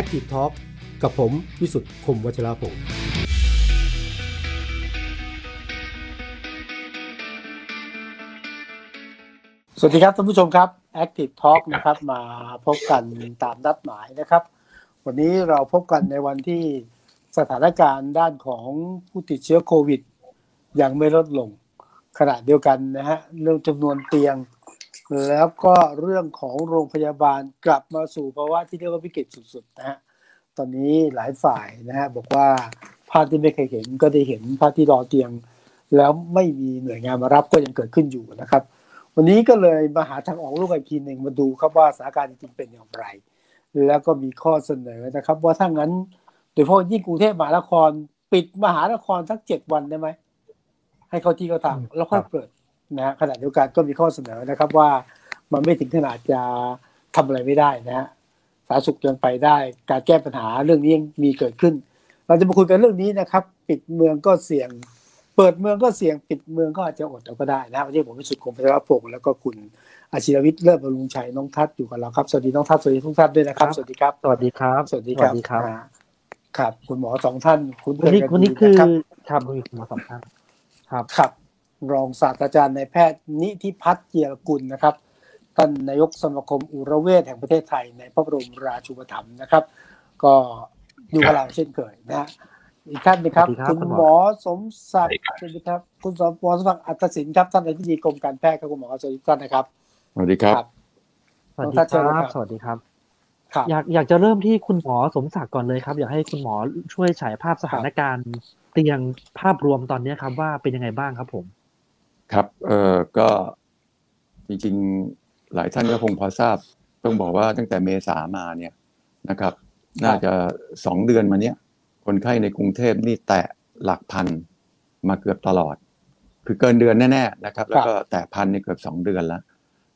Active Talk กับผมวิสุทธ์คมวัชราภงสวัสดีครับท่านผู้ชมครับ Active Talk นะครับมาพบกันตามนัดหมายนะครับ วันนี้เราพบกันในวันที่สถานการณ์ด้านของผู้ติดเชื้อโควิดยังไม่ลดลงขณะเดียวกันนะฮะเรื่องจำนวนเตียง แล้วก็เรื่องของโรงพยาบาลกลับมาสู่ภาวะที่เรียกว่าวิกฤตสุดๆนะฮะตอนนี้หลายฝ่ายนะฮะบอกว่าภาพที่ไม่เคยเห็นก็ได้เห็นภาพที่รอเตียง แล้วไม่มีหน่วยงานมารับก็ยังเกิดขึ้นอยู่นะครับ วันนี้ก็เลยมาหาทางออกลูกอีกทีหนึ่งมาดูครับว่าสถานการณ์จริงๆเป็นอย่างไร แล้วก็มีข้อเสนอนะครับ ว่าถ้างั้นโดยเฉพาะยิ่งกรุงเทพมหานคร ปิดมหานครสักเจ็ดวันได้ไหมให้เขาที่เขาทำแล้วค่อยเปิด นะฮะขณะเดียวกันก็มีข้อเสนอนะครับว่ามันไม่ถึงขนาดจะทำอะไรไม่ได้นะฮะสาธารณสุขยังไปได้ การแก้ปัญหาเรื่องนี้ยังมีเกิดขึ้น เราจะมาคุยกันเรื่องนี้นะครับ ปิดเมืองก็เสี่ยง เปิดเมืองก็เสี่ยง ปิดเมืองก็อาจจะอดเอาก็ได้นะวันนี้ผมวิสุทธิ์คมพัชรพงศ์แล้วก็คุณอาชีรวิทย์เลิศบำรุงชัยน้องทัศน์อยู่กับเราครับสวัสดีน้องทัศน์สวัสดีทุกท่านด้วยนะครับสวัสดีครับสวัสดีครับสวัสดีครับสวัสดีครับอ่าครับ คุณหมอสองท่าน คุณวันนี้เพื่วันนี้กัคือรับครับมีคุณหมอสองท่านครับครับ รองศาสตราจารย์นายแพทย์นิธิพัฒน์เจียรกุลนะครับท่านนายกสมาคมอุระเวชแห่งประเทศไทยในพระบรมราชูปถัมภ์นะครับ ก็อยู่กับเราเช่นเคยนะฮะอีกท่านหนะครับสวัสดีครับ คุณคุณหหมมออสมศักดิ์สวัสดีครับ คุณสมหมอสมศักดิ์อัตศินครับท่านอธิบดีกรมการแพทย์ครับคุณหมอสวัสดีทุกท่านนะครับสวัสดีครับสวัสดีน้องทัศน์เชิญคเลยครัรับบสวัสดีครับครับอยากอยากจะเริ่มที่คุณหมอสมศักดิ์ก่อนเลยครับ อยากให้คุณหมอช่วยฉายภาพสถานการณ์เตียงภาพรวมตอนนี้ครับว่าเป็นยังไงบ้างครับผม ครับเออก็จริงๆหลายท่านก็คงพอทราบ ต้องบอกว่าตั้งแต่เมษามาเนี่ยนะครับ น่าจะสองเดือนมาเนี้ยคนไข้ในกรุงเทพนี่แตะหลักพันมาเกือบตลอด คือเกินเดือนแน่ๆนะครับ แล้วก็แตะพันในเกือบสองเดือนแล้ว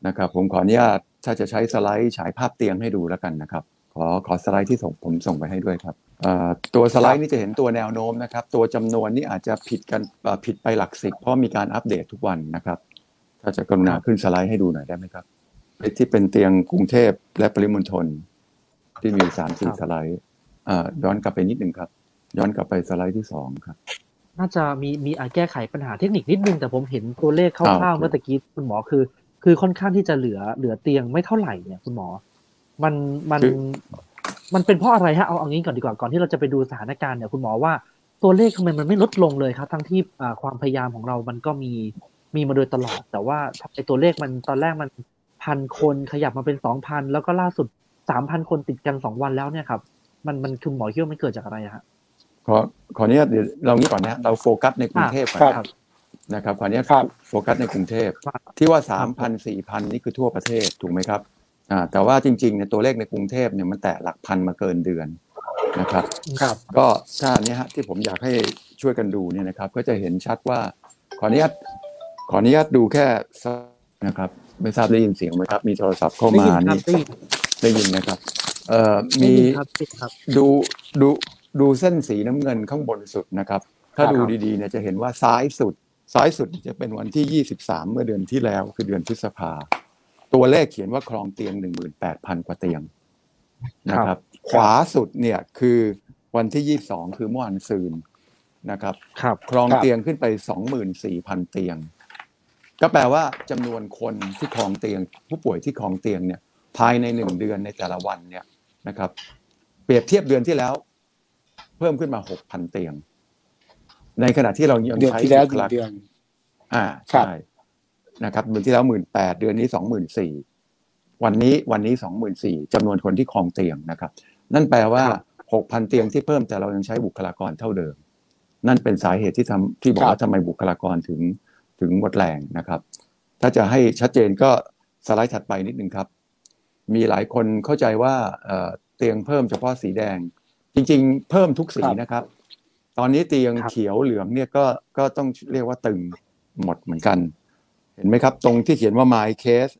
นะครับ ผมขออนุญาตถ้าจะใช้สไลด์ฉายภาพเตียงให้ดูแล้วกันนะครับ ขอขอสไลด์ที่ส่งผมส่งไปให้ด้วยครับเอ่อตัวสไลด์นี่จะเห็นตัวแนวโน้มนะครับ ตัวจำนวนนี่อาจจะผิดกันเอ่อผิดไปหลักสิบเพราะมีการอัปเดตทุกวันนะครับ ถ้าจะกรุณาขึ้นสไลด์ให้ดูหน่อยได้ไหมครับที่เป็นเตียงกรุงเทพและปริมณฑลที่มีสามสี่ครับสไลด์อ่าย้อนกลับไปนิดหนึ่งครับ ย้อนกลับไปสไลด์ที่สองครับ น่าจะมีมีอาจแก้ไขปัญหาเทคนิคนิดนึง แต่ผมเห็นตัวเลขคอ่าร่าวๆโอเคเมื่อตะกี้คุณหมอคือ คือค่อนข้างที่จะเหลือเหลือเตียงไม่เท่าไหร่เนี่ยคุณหมอ มันมันมันเป็นเพราะอะไรฮะเอาเอางี้ก่อนดีกว่าก่อนที่เราจะไปดูสถานการณ์เนี่ยคุณหมอว่าตัวเลขทำไมมันไม่ลดลงเลยครับ ทั้งที่อ่าความพยายามของเรามันก็มีมีมาโดยตลอด แต่ว่าไอตัวเลขมันตอนแรกมันพันคนขยับมาเป็นสองพันแล้วก็ล่าสุดสามพันคนติดกันสองวันแล้วเนี่ยครับ มันมันคือหมอคิดว่ามันเกิดจากอะไรอะฮะขอขออนุญาตเดี๋ยวเรางี้ก่อนนะเราโฟกัสในกรุงเทพก่อนครับนะครับขออนุญาตครับโฟกัสในกรุงเทพครับที่ว่าสามพันสี่พันนี่คือทั่วประเทศถูกไหมครับอ่า แต่ว่าจริงๆเนี่ยตัวเลขในกรุงเทพเนี่ยมันแตะหลักพันมาเกินเดือนนะครับครับ ก็ถ้าอันเนี้ยฮะที่ผมอยากให้ช่วยกันดูเนี่ยนะครับ ก็จะเห็นชัดว่าขออนุญาตขออนุญาตดูแค่สักนะครับ ไม่ทราบได้ยินเสียงไหมครับ มีโทรศัพท์เข้าได้มายินครับนี่ได้ยินได้ยินนะครับ เอ่อได้มียินครับได้ยินครับดูดูดูเส้นสีน้ำเงินข้างบนสุดนะครับ ถ้าครับดูดีๆเนี่ยจะเห็นว่าซ้ายสุด ซ้ายสุดจะเป็นวันที่ 23 เมื่อเดือนที่แล้วคือเดือนพฤษภา ตัวเลขเขียนว่าครองเตียง 18,000 กว่าเตียงนะครับ ขวาสุดเนี่ยคือวันที่ 22 คือเมื่อวานซืนนะครับครับครองครับเตียงขึ้นไป 24,000 เตียง ก็แปลว่าจำนวนคนที่ครองเตียง ผู้ป่วยที่ครองเตียงเนี่ยภายในหนึ่งเดือนในแต่ละวันเนี่ยนะครับ เปรียบเทียบเดือนที่แล้ว เพิ่มขึ้นมา 6,000 เตียง ในขณะที่เรายังเดือนใช้ที่แล้วบุคลากเดือนอ่าครับใช่ นะครับเดือนที่แล้วหมื่นแปดเดือนนี้สองหมื่นสี่วันนี้วันนี้สองหมื่นสี่จำนวนคนที่ครองเตียงนะครับ นั่นแปลว่าหกพันเตียงที่เพิ่มแต่เรายังใช้บุคลากรเท่าเดิม นั่นเป็นสาเหตุที่ทำที่บอกว่าทำไมบุคลากรถึงถึงหมดแรงนะครับ ถ้าจะให้ชัดเจนก็สไลด์ถัดไปนิดนึงครับ มีหลายคนเข้าใจว่าเอ่อเตียงเพิ่มเฉพาะสีแดง จริง ๆ เพิ่มทุกสีครับนะครับ ตอนนี้เตียงครับเขียวเหลืองเนี่ยก็ก็ต้องเรียกว่าตึงหมดเหมือนกัน เห็นไหมครับ ตรงที่เขียนว่า my case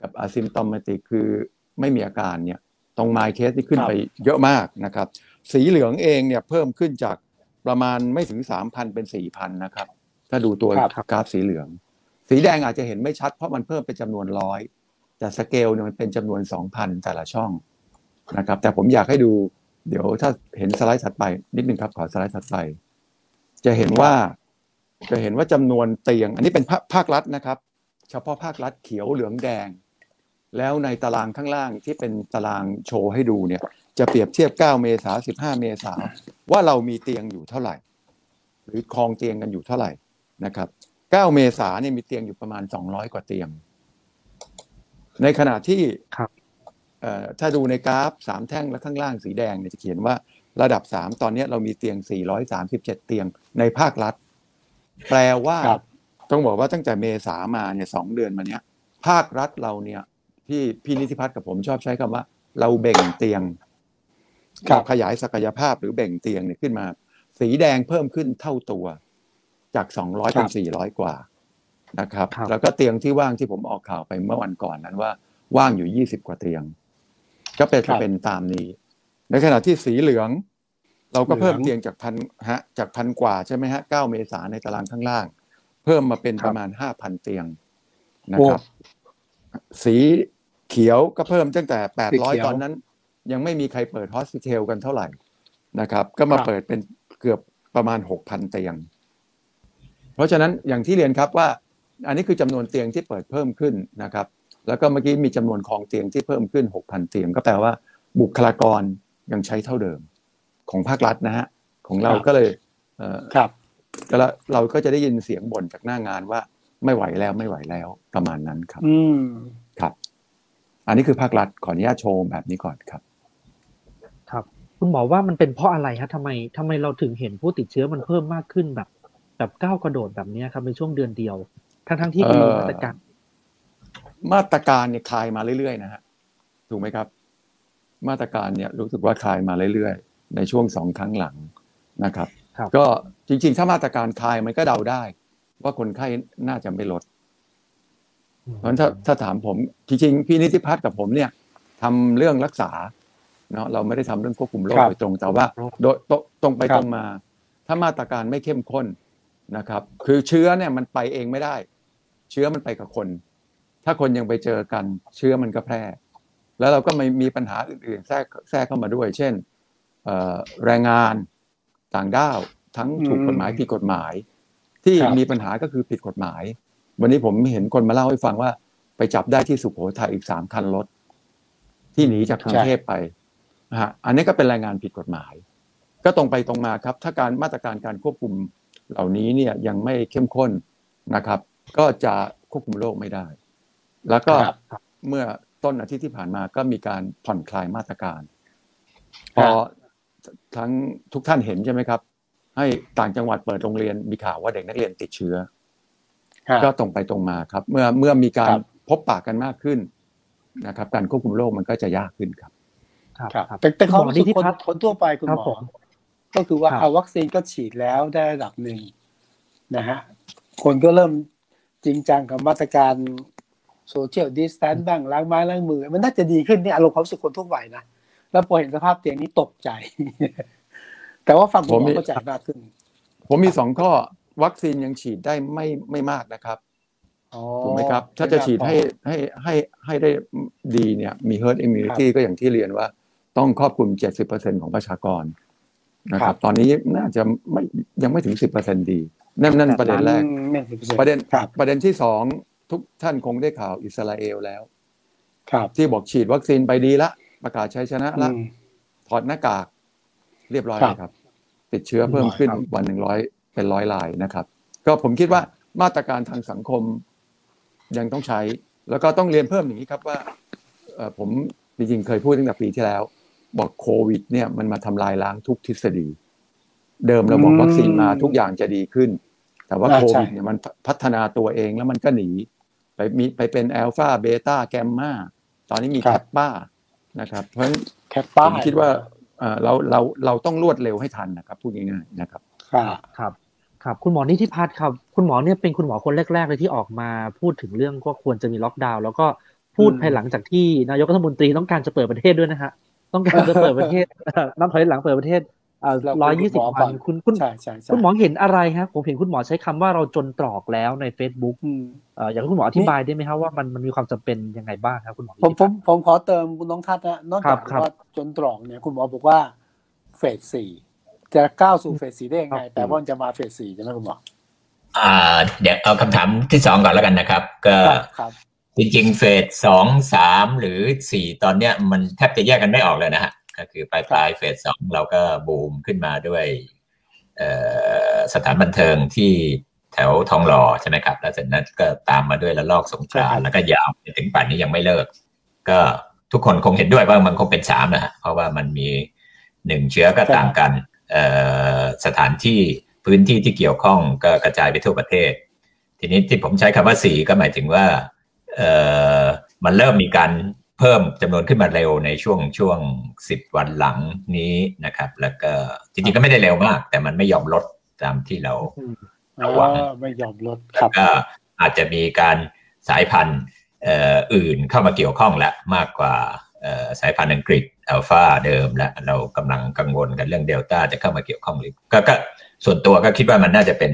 กับ asymptomatic คือไม่มีอาการเนี่ยตรง my case ที่ขึ้นครับไปเยอะมากนะครับ สีเหลืองเองเนี่ยเพิ่มขึ้นจากประมาณไม่ถึง 3,000 เป็น 4,000 นะครับ ถ้าดูตัวครับกราฟสีเหลือง สีแดงอาจจะเห็นไม่ชัดเพราะมันเพิ่มเป็นจำนวนร้อยแต่สเกลเนี่ยมันเป็นจำนวน 2,000 แต่ละช่องนะครับ แต่ผมอยากให้ดูเดี๋ยวถ้าเห็นสไลด์ถัดไป นิดนึงครับขอสไลด์ถัดไป จะเห็นว่า จะเห็นว่าจำนวนเตียง อันนี้เป็นภาภาครัฐนะครับ เฉพาะภาครัฐเขียวเหลืองแดง แล้วในตารางข้างล่างที่เป็นตารางโชว์ให้ดูเนี่ย จะเปรียบเทียบ 9 เมษายน15 เมษายนว่าเรามีเตียงอยู่เท่าไหร่ หรือคลองเตียงกันอยู่เท่าไหร่นะครับ 9 เมษายนเนี่ยมีเตียงอยู่ประมาณ 200 กว่าเตียง ในขณะที่ครับเอ่อถ้าดูในกราฟสามแท่งและข้างล่างสีแดงเนี่ยจะเขียนว่าระดับ 3 ตอนนี้เรามีเตียง 437 เตียงในภาครัฐ แปลว่าครับต้องบอกว่าตั้งแต่เมษามาเนี่ยสองเดือนมาเนี้ย ภาครัฐเราเนี่ยที่พี่นิติพัฒน์กับผมชอบใช้คำว่า เราเบ่งเตียงครับขยายศักยภาพหรือเบ่งเตียงเนี่ยขึ้นมา สีแดงเพิ่มขึ้นเท่าตัว จากสองร้อยเป็นสี่ร้อยกว่านะครับครับ แล้วก็เตียงที่ว่างที่ผมออกข่าวไปเมื่อวันก่อนนั้นว่า ว่างอยู่ยี่สิบกว่าเตียง ก็เป็นครับเป็นตามนี้ ในขณะที่สีเหลือง เราก็เพิ่มเหลืองเตียงจากพันฮะจากพันกว่าใช่ไหมฮะเก้าเมษาในตารางข้างล่าง เพิ่มมาเป็นครับประมาณห้าพันเตียงนะครับ สีเขียวก็เพิ่มตั้งแต่แปดสีร้อยเขียวตอนนั้น ยังไม่มีใครเปิดฮอสพิทอลกันเท่าไหร่นะครับ ก็มาครับเปิดเป็นเกือบประมาณหกพันเตียง เพราะฉะนั้นอย่างที่เรียนครับว่า อันนี้คือจำนวนเตียงที่เปิดเพิ่มขึ้นนะครับ แล้วก็เมื่อกี้มีจำนวนคลองเตียงที่เพิ่มขึ้นหกพันเตียง ก็แปลว่าบุคลากรยังใช้เท่าเดิม ของภาครัฐนะฮะของเราครับก็เลยเอ่อครับก็แล้วเราก็จะได้ยินเสียงบ่นจากหน้างานว่าไม่ไหวแล้วไม่ไหวแล้วประมาณนั้นครับ อืมครับ อันนี้คือภาครัฐขออนุญาตโชว์แบบนี้ก่อนครับ ครับ คุณหมอว่ามันเป็นเพราะอะไรฮะทำไมทำไมเราถึงเห็นผู้ติดเชื้อมันเพิ่มมากขึ้นแบบ แบบก้าวกระโดดแบบเนี้ยครับในช่วงเดือนเดียว ทั้งทั้งๆที่มันมีเอ่อมาตรการมาตรการเนี่ยคลายมาเรื่อยๆนะฮะถูกไหมครับ มาตรการเนี่ยรู้สึกว่าคลายมาเรื่อยๆ ในช่วงสองครั้งหลังนะครับครับ ก็จริงๆ ถ้ามาตรการคลายมันก็เดาได้ ว่าคนไข้น่าจะไม่ลด เพราะฉะนั้นถ้าถ้าถามผมจริงๆพี่นิติพัฒน์กับผมเนี่ยทำเรื่องรักษาเนาะเราไม่ได้ทำเรื่องควบคุมโรคครับโดยตรงแต่ว่าโดยตรงตรงไปครับตรงมา ถ้ามาตรการไม่เข้มข้นนะครับ คือเชื้อเนี่ยมันไปเองไม่ได้ เชื้อมันไปกับคน ถ้าคนยังไปเจอกัน เชื้อมันก็แพร่ แล้วเราก็ไม่มีปัญหาอื่นๆ แทรกแทรกเข้ามาด้วย เช่นเอ่อ แรงงานต่างด้าวทั้งถูกกฎหมายอืมผิดกฎหมาย ที่ครับมีปัญหาก็คือผิดกฎหมาย วันนี้ผมเห็นคนมาเล่าให้ฟังว่า ไปจับได้ที่สุโขทัยอีกสามคันรถที่หนีจากกรุงเทพไปนะฮะอันนี้ก็เป็นแรงงานผิดกฎหมาย ก็ตรงไปตรงมาครับ ถ้าการมาตรการการควบคุมเหล่านี้เนี่ยยังไม่เข้มข้นนะครับ ก็จะควบคุมโรคไม่ได้ แล้วก็ครับเมื่อต้นอาทิตย์ที่ผ่านมาก็มีการผ่อนคลายมาตรการ พอ ทั้งทุกท่านเห็นใช่ไหมครับ ให้ต่างจังหวัดเปิดโรงเรียนมีข่าวว่าเด็กนักเรียนติดเชื้อฮะก็ตรงไปตรงมาครับ เมื่อเมื่อมีการครับพบปะกันมากขึ้นนะครับ การควบคุมโรคมันก็จะยากขึ้นครับ ครับครับครับแต่แต่ความคุณหมอรู้สึกนิธิคนพัฒน์คนทั่วไปคุณครับหมอผมก็คือว่าครับเอาวัคซีนก็ฉีดแล้วได้ระดับหนึ่งนะฮะคนก็เริ่มจริงจังกับมาตรการโซเชียลดิสแทนบ้างล้างไม้ล้างมือ มันน่าจะดีขึ้นนี่อารมณ์ความรู้สึกคนทั่วไปนะ แล้วพอเห็นสภาพเตียงนี้ตกใจ แต่ว่าฟังคุณหมผมมีอเข้าใจมากขึ้น ผมมีสองข้อวัคซีนยังฉีดได้ไม่ไม่มากนะครับอ๋อถูกไหมครับ ถ้าจะฉีดให้ให้ให้ให้ได้ดีเนี่ย มี herd immunity ก็อย่างที่เรียนว่า ต้องครอบคลุม 70%ของประชากรนะครับ ตอนนี้น่าจะไม่ยังไม่ถึง 10%ดี นั่นนั่นประเด็นแรกไม่ถึง10%ประเด็นครับประเด็นที่สองทุกท่านคงได้ข่าวอิสราเอลแล้ว ครับที่บอกฉีดวัคซีนไปดีละ ประกาศชัยชนะละอืมถอดหน้ากากเรียบร้อยครับเลยครับ ติดเชื้อเพิ่มขึ้นครับวันหนึ่งร้อยเป็นร้อยรายนะครับ ก็ผมคิดว่ามาตรการทางสังคมยังต้องใช้ แล้วก็ต้องเรียนเพิ่มอย่างนี้ครับว่าเอ่อผมจริงๆเคยพูดตั้งแต่ปีที่แล้ว บอกโควิด เนี่ยมันมาทำลายล้างทุกทฤษฎี เดิมเราบอกอืมวัคซีนมาทุกอย่างจะดีขึ้น แต่ว่าอ่าโคใช่วิดเนี่ยมันพัฒนาตัวเองแล้วมันก็หนี ไปมีไปเป็นอัลฟาเบต้าแกมมาตอนนี้มีครัแคบปป้า นะครับเพราะฉะนั้นแคปป้าผมคิดว่าเอ่อเราเราเราต้องรวดเร็วให้ทันนะครับพูดง่ายๆนะครับครับครับครับคุณหมอนิธิพัฒน์ครับ คุณหมอเนี่ยเป็นคุณหมอคนแรกๆเลยที่ออกมาพูดถึงเรื่องว่าควรจะมีล็อกดาวน์แล้วก็พูดอืมภายหลังจากที่นายกรัฐมนตรีต้องการจะเปิดประเทศด้วยนะฮะต้องการจะเปิดประเทศเอ่อนับถอยหลังเปิดประเทศเราร้อยยี่สิบคุณหมอก่วัอนนคุณคุณใช่ใช่ใช่คุณหมอเห็นอะไรครับผมเห็นคุณหมอใช้คำว่าเราจนตรอกแล้วใน Facebook อืมเอ่ออยากให้คุณหมออธิบายได้ไหมครับว่ามันมันมีความจำเป็นยังไงบ้างครับคุณหมอผมผมผมขอเติมคุณน้องทัศน์นะนอกครัจากบครับว่าจนตรอกเนี่ยคุณหมอบอกว่าเฟสสี่จะก้าวสู่เฟสสี่ได้ยังไงครับแปลว่ามันจะมาเฟสสี่ใช่ไหมคุณหมออ่า เดี๋ยวเอาคำถามที่สองก่อนแล้วกันนะครับ ก็ครับครับจริงๆเฟสสองสามหรือสี่ตอนเนี้ยมันแทบจะแยกกันไม่ออกเลยนะฮะ ก็คือปลายปลายเฟสสองเราก็บูมขึ้นมาด้วยเอ่อสถานบันเทิงที่แถวทองหล่อใช่ไหมครับ แล้วเสร็จนั้นก็ตามมาด้วยระลอกสงกรานต์แล้วก็ยาวไปถึงป่านนี้ยังไม่เลิก ก็ทุกคนคงเห็นด้วยว่ามันคงเป็นสามนะฮะเพราะว่ามันมีหนึ่งเชื้อก็ต่างกันเอ่อสถานที่พื้นที่ที่เกี่ยวข้องก็กระจายไปทั่วประเทศ ทีนี้ที่ผมใช้คำว่าสี่ก็หมายถึงว่าเอ่อมันเริ่มมีการ เพิ่มจำนวนขึ้นมาเร็วในช่วงช่วงสิบวันหลังนี้นะครับ แล้วก็จริงๆก็ไม่ได้เร็วมาก แต่มันไม่ยอมลดตามที่เราระวังเออไม่ยอมลดครับก็อาจจะมีการสายพันธุ์เอ่ออื่นเข้ามาเกี่ยวข้องและมากกว่าเอ่อสายพันธุ์อังกฤษอัลฟาเดิมและเรากำลังกังวลกันเรื่องเดลต้าจะเข้ามาเกี่ยวข้องหรือก็ก็ส่วนตัวก็คิดว่ามันน่าจะเป็น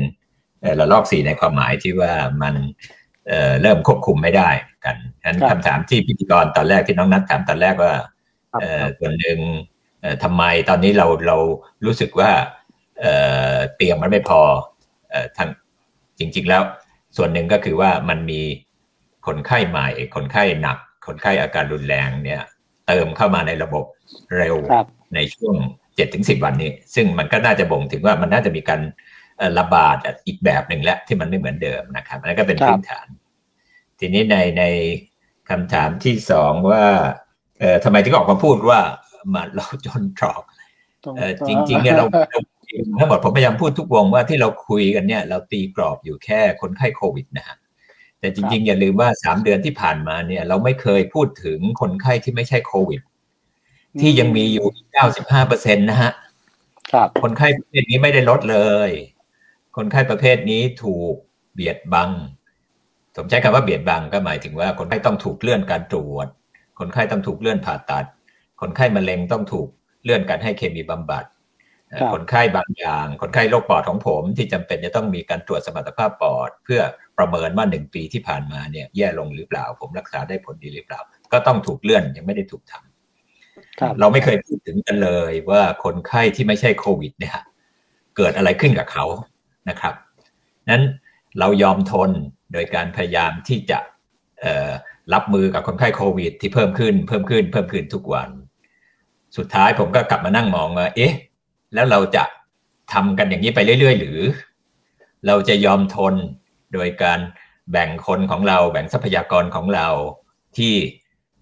เอ่อระลอกสี่ในความหมายที่ว่ามัน เอ่อเริ่มควบคุมไม่ได้กันฉะนั้นครับคำถามที่พิธีกรตอนแรกที่น้องนัทถามตอนแรกว่าครับเอ่อส่วนหนึ่งเอ่อทำไมตอนนี้เราเรารู้สึกว่าเอ่อเตียงมันไม่พอเอ่อทางจริง ๆ แล้ว ส่วนหนึ่งก็คือว่ามันมีคนไข้ใหม่ คนไข้หนัก คนไข้อาการรุนแรงเนี่ย เติมเข้ามาในระบบเร็วครับในช่วงเจ็ดถึงสิบวันนี้ ซึ่งมันก็น่าจะบ่งถึงว่ามันน่าจะมีการเอ่อ ระบาดอีกแบบหนึ่งแล้วที่มันไม่เหมือนเดิมนะครับอันนั้นก็เป็นครับพื้นฐาน ทีนี้ในในคำถามที่สองว่าเอ่อทำไมถึงออกมาพูดว่ามาเราจนตรอกต้องเออจริงๆเนี่ยเราเราทั้งหมดผมพยายามพูดทุกวงว่าที่เราคุยกันเนี่ยเราตีกรอบอยู่แค่คนไข้โควิดนะฮะแต่จริง ๆ อย่าลืมว่าสามเดือนที่ผ่านมาเนี่ย เราไม่เคยพูดถึงคนไข้ที่ไม่ใช่โควิด ที่ยังมีอยู่ 95เปอร์เซ็นต์นะฮะครับคนไข้ประเภทนี้ไม่ได้ลดเลย คนไข้ประเภทนี้ถูกเบียดบัง ผมใช้คำว่าเบียดบังก็หมายถึงว่า คนไข้ต้องถูกเลื่อนการตรวจ คนไข้ต้องถูกเลื่อนผ่าตัด คนไข้มะเร็งต้องถูกเลื่อนการให้เคมีบำบัดเอ่อครับคนไข้บางอย่าง คนไข้โรคปอดของผมที่จำเป็นจะต้องมีการตรวจสมรรถภาพปอด เพื่อประเมินว่าหนึ่งปีที่ผ่านมาเนี่ยแย่ลงหรือเปล่า ผมรักษาได้ผลดีหรือเปล่า ก็ต้องถูกเลื่อนยังไม่ได้ถูกทำครับเราไม่เคยพูดถึงกันเลยว่าคนไข้ที่ไม่ใช่โควิดเนี่ยเกิดอะไรขึ้นกับเขา นะครับนั้นเรายอมทนโดยการพยายามที่จะเอ่อรับมือกับคนไข้โควิด ที่เพิ่มขึ้นเพิ่มขึ้นเพิ่มขึ้นทุกวัน สุดท้ายผมก็กลับมานั่งมองว่าเอ๊ะ แล้วเราจะทำกันอย่างนี้ไปเรื่อย ๆ หรือ เราจะยอมทนโดยการแบ่งคนของเราแบ่งทรัพยากรของเราที่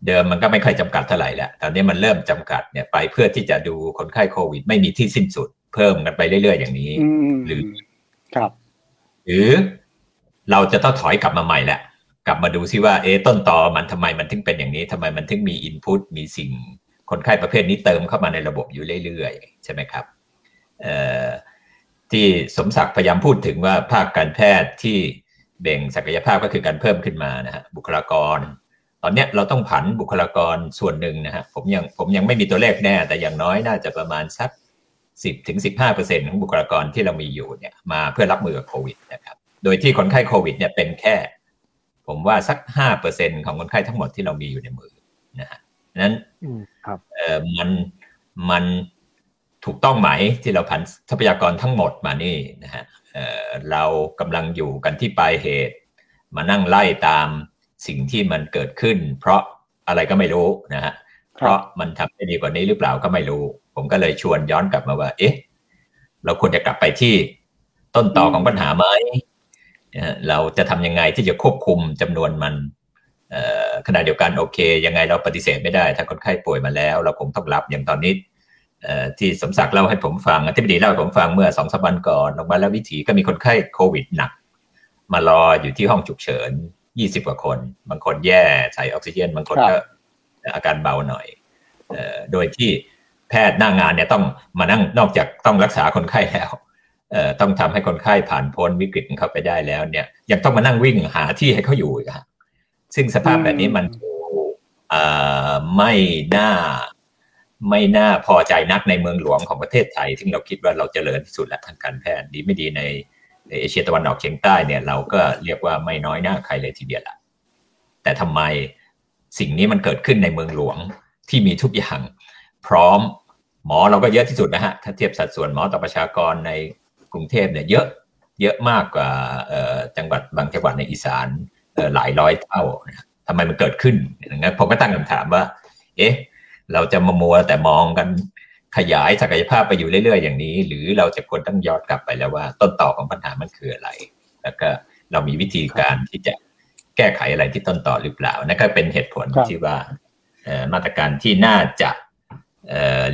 เดิมมันก็ไม่ค่อยจำกัดเท่าไหร่แล้วตอนนี้มันเริ่มจำกัดเนี่ยไปเพื่อที่จะดูคนไข้โควิด ไม่มีที่สิ้นสุด เพิ่มกันไปเรื่อย ๆ อย่างนี้อืมหรือ ครับ หรือเราจะต้องถอยกลับมาใหม่แหละ กลับมาดูซิว่าเอ๊ต้นตอมันทำไมมันถึงเป็นอย่างนี้ทำไมมันถึงมีอินพุตมีสิ่งคนไข้ประเภทนี้เติมเข้ามาในระบบอยู่เรื่อยๆ ใช่ไหมครับเอ่อที่สมศักดิ์พยายามพูดถึงว่าภาคการแพทย์ที่เบ่งศักยภาพก็คือการเพิ่มขึ้นมานะฮะบุคลากร ตอนนี้เราต้องผันบุคลากรส่วนหนึ่งนะฮะผมยังผมยังไม่มีตัวเลขแน่ แต่อย่างน้อยน่าจะประมาณสัก สิบถึงสิบห้าเปอร์เซ็นของบุคลากรที่เรามีอยู่เนี่ยมาเพื่อรับมือกับโควิดนะครับ โดยที่คนไข้โควิดเนี่ยเป็นแค่ ผมว่าสักห้าเปอร์เซ็นของคนไข้ทั้งหมดที่เรามีอยู่ในมือนะฮะนั้นอืมครับเออมันมันถูกต้องไหมที่เราผันทรัพยากรทั้งหมดมานี่นะฮะเออเรากำลังอยู่กันที่ปลายเหตุ มานั่งไล่ตามสิ่งที่มันเกิดขึ้น เพราะอะไรก็ไม่รู้นะฮะเพราะมันทำได้ดีกว่านี้หรือเปล่าก็ไม่รู้ ผมก็เลยชวนย้อนกลับมาว่า เอ๊ะ เราควรจะกลับไปที่ต้นตอของปัญหาไหมนะฮะเราจะทำยังไงที่จะควบคุมจำนวนมันเอ่อขณะเดียวกันโอเค ยังไงเราปฏิเสธไม่ได้ ถ้าคนไข้ป่วยมาแล้ว เราคงต้องรับอย่างตอนนี้เอ่อที่สมศักดิ์เล่าให้ผมฟังอธิบดีเล่าให้ผมฟังเมื่อสองสามวันก่อนโรงพยาบาลแล้ววิถีก็มีคนไข้โควิดหนัก มารออยู่ที่ห้องฉุกเฉินยี่สิบกว่าคน บางคนแย่ใส่ออกซิเจน บางคนก็อาการเบาหน่อยเอ่อโดยที่ แพทย์หน้างงานเนี่ยต้องมานั่งนอกจากต้องรักษาคนไข้แล้วเอ่อต้องทำให้คนไข้ผ่านพ้นวิกฤตเข้าไปได้แล้วเนี่ยยังต้องมานั่งวิ่งหาที่ให้เขาอยู่อีกครับซึ่งสภาพแบบนี้มันดูเอ่อไม่น่าไม่น่าพอใจนักในเมืองหลวงของประเทศไทย ซึ่งเราคิดว่าเราจเจริญที่สุดแล้วทางการแพทย์ดีไม่ดีในเอเชียตะวันออกเฉียงใต้เนี่ยเราก็เรียกว่าไม่น้อยหน้าใครเลยทีเดียวละแต่ทำไมสิ่งนี้มันเกิดขึ้นในเมืองหลวงที่มีทุกอย่าง พร้อม หมอเราก็เยอะที่สุดนะฮะถ้าเทียบสัดส่วนหมอต่อประชากรในกรุงเทพเนี่ยเยอะเยอะมากกว่าจังหวัดบางจังหวัดในอีสานหลายร้อยเท่าทำไมมันเกิดขึ้นงั้นผมก็ตั้งคำถามว่า เอ๊ะ เราจะมามัวแต่มองกันขยายศักยภาพไปอยู่เรื่อยๆอย่างนี้ หรือเราจะควรต้องย้อนกลับไปแล้วว่า ต้นตอของปัญหามันคืออะไร แล้วก็เรามีวิธีการที่จะแก้ไขอะไรที่ต้นตอหรือเปล่านั่นก็เป็นเหตุผลที่ว่ามาตรการที่น่าจะ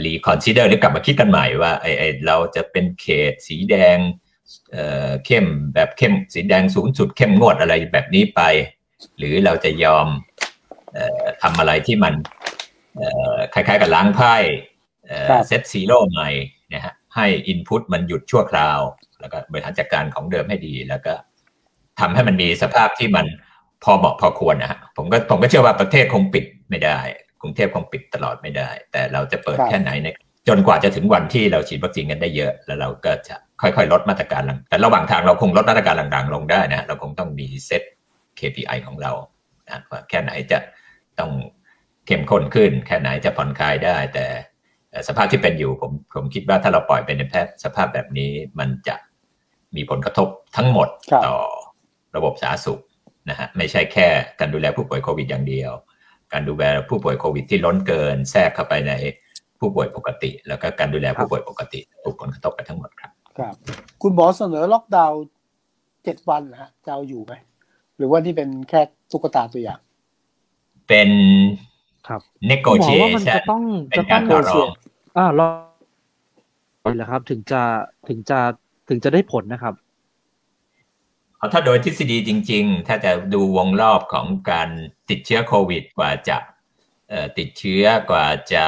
reconsider หรือกลับมาคิดกันใหม่ว่าไอ้เราจะเป็นเขตสีแดงเข้มแบบเข้มสีแดงสูงสุดเข้มงวดอะไรแบบนี้ไป หรือเราจะยอมทำอะไรที่มันคล้ายๆกับล้างไพ่ set zero ใหม่นะฮะให้ input มันหยุดชั่วคราว แล้วก็บริหารจัดการของเดิมให้ดี แล้วก็ทำให้มันมีสภาพที่มันพอเหมาะพอควรนะฮะผมก็ผมก็เชื่อว่าประเทศคงปิดไม่ได้ก รุงเทพคงปิดตลอดไม่ได้ แต่เราจะเปิดแค่ไหนในจนกว่าจะถึงวันที่เราฉีดวัคซีนกันได้เยอะ แล้วเราก็จะค่อยๆ ลดมาตรการแต่ระหว่างทางเราคงลดมาตรการต่างๆลงได้นะ เราคงต้องมีเซต KPI ของเรานะว่าแค่ไหนจะต้องเข้มข้นขึ้น แค่ไหนจะผ่อนคลายได้ แต่สภาพที่เป็นอยู่ผมผมคิดว่าถ้าเราปล่อยเป็นในแพทย์สภาพแบบนี้มันจะมีผลกระทบทั้งหมดต่อระบบสาธารณสุขนะฮะไม่ใช่แค่การดูแลผู้ป่วยโควิดอย่างเดียว การดูแลผู้ป่วยโควิดที่ล้นเกินแทรกเข้าไปในผู้ป่วยปกติ แล้วก็การดูแลผู้ป่วยปกติถูกผลกระทบกันทั้งหมดครับ ครับ คุณหมอเสนอล็อกดาวน์เจ็ดวันนะฮะจะเอาอยู่ไหมหรือว่านี่เป็นแค่ตุ๊กตาตัวอย่าง เป็นครับ negotiation ว่ามันจะต้องเป็นจะกาต้รองต่อรองอ่ารอเลยแหละครับ ถึงจะถึงจะถึงจะได้ผลนะครับเอา ถ้าโดยทฤษฎีจริง ๆ ถ้าจะดูวงรอบของการติดเชื้อโควิดกว่าจะติดเชื้อกว่าจะ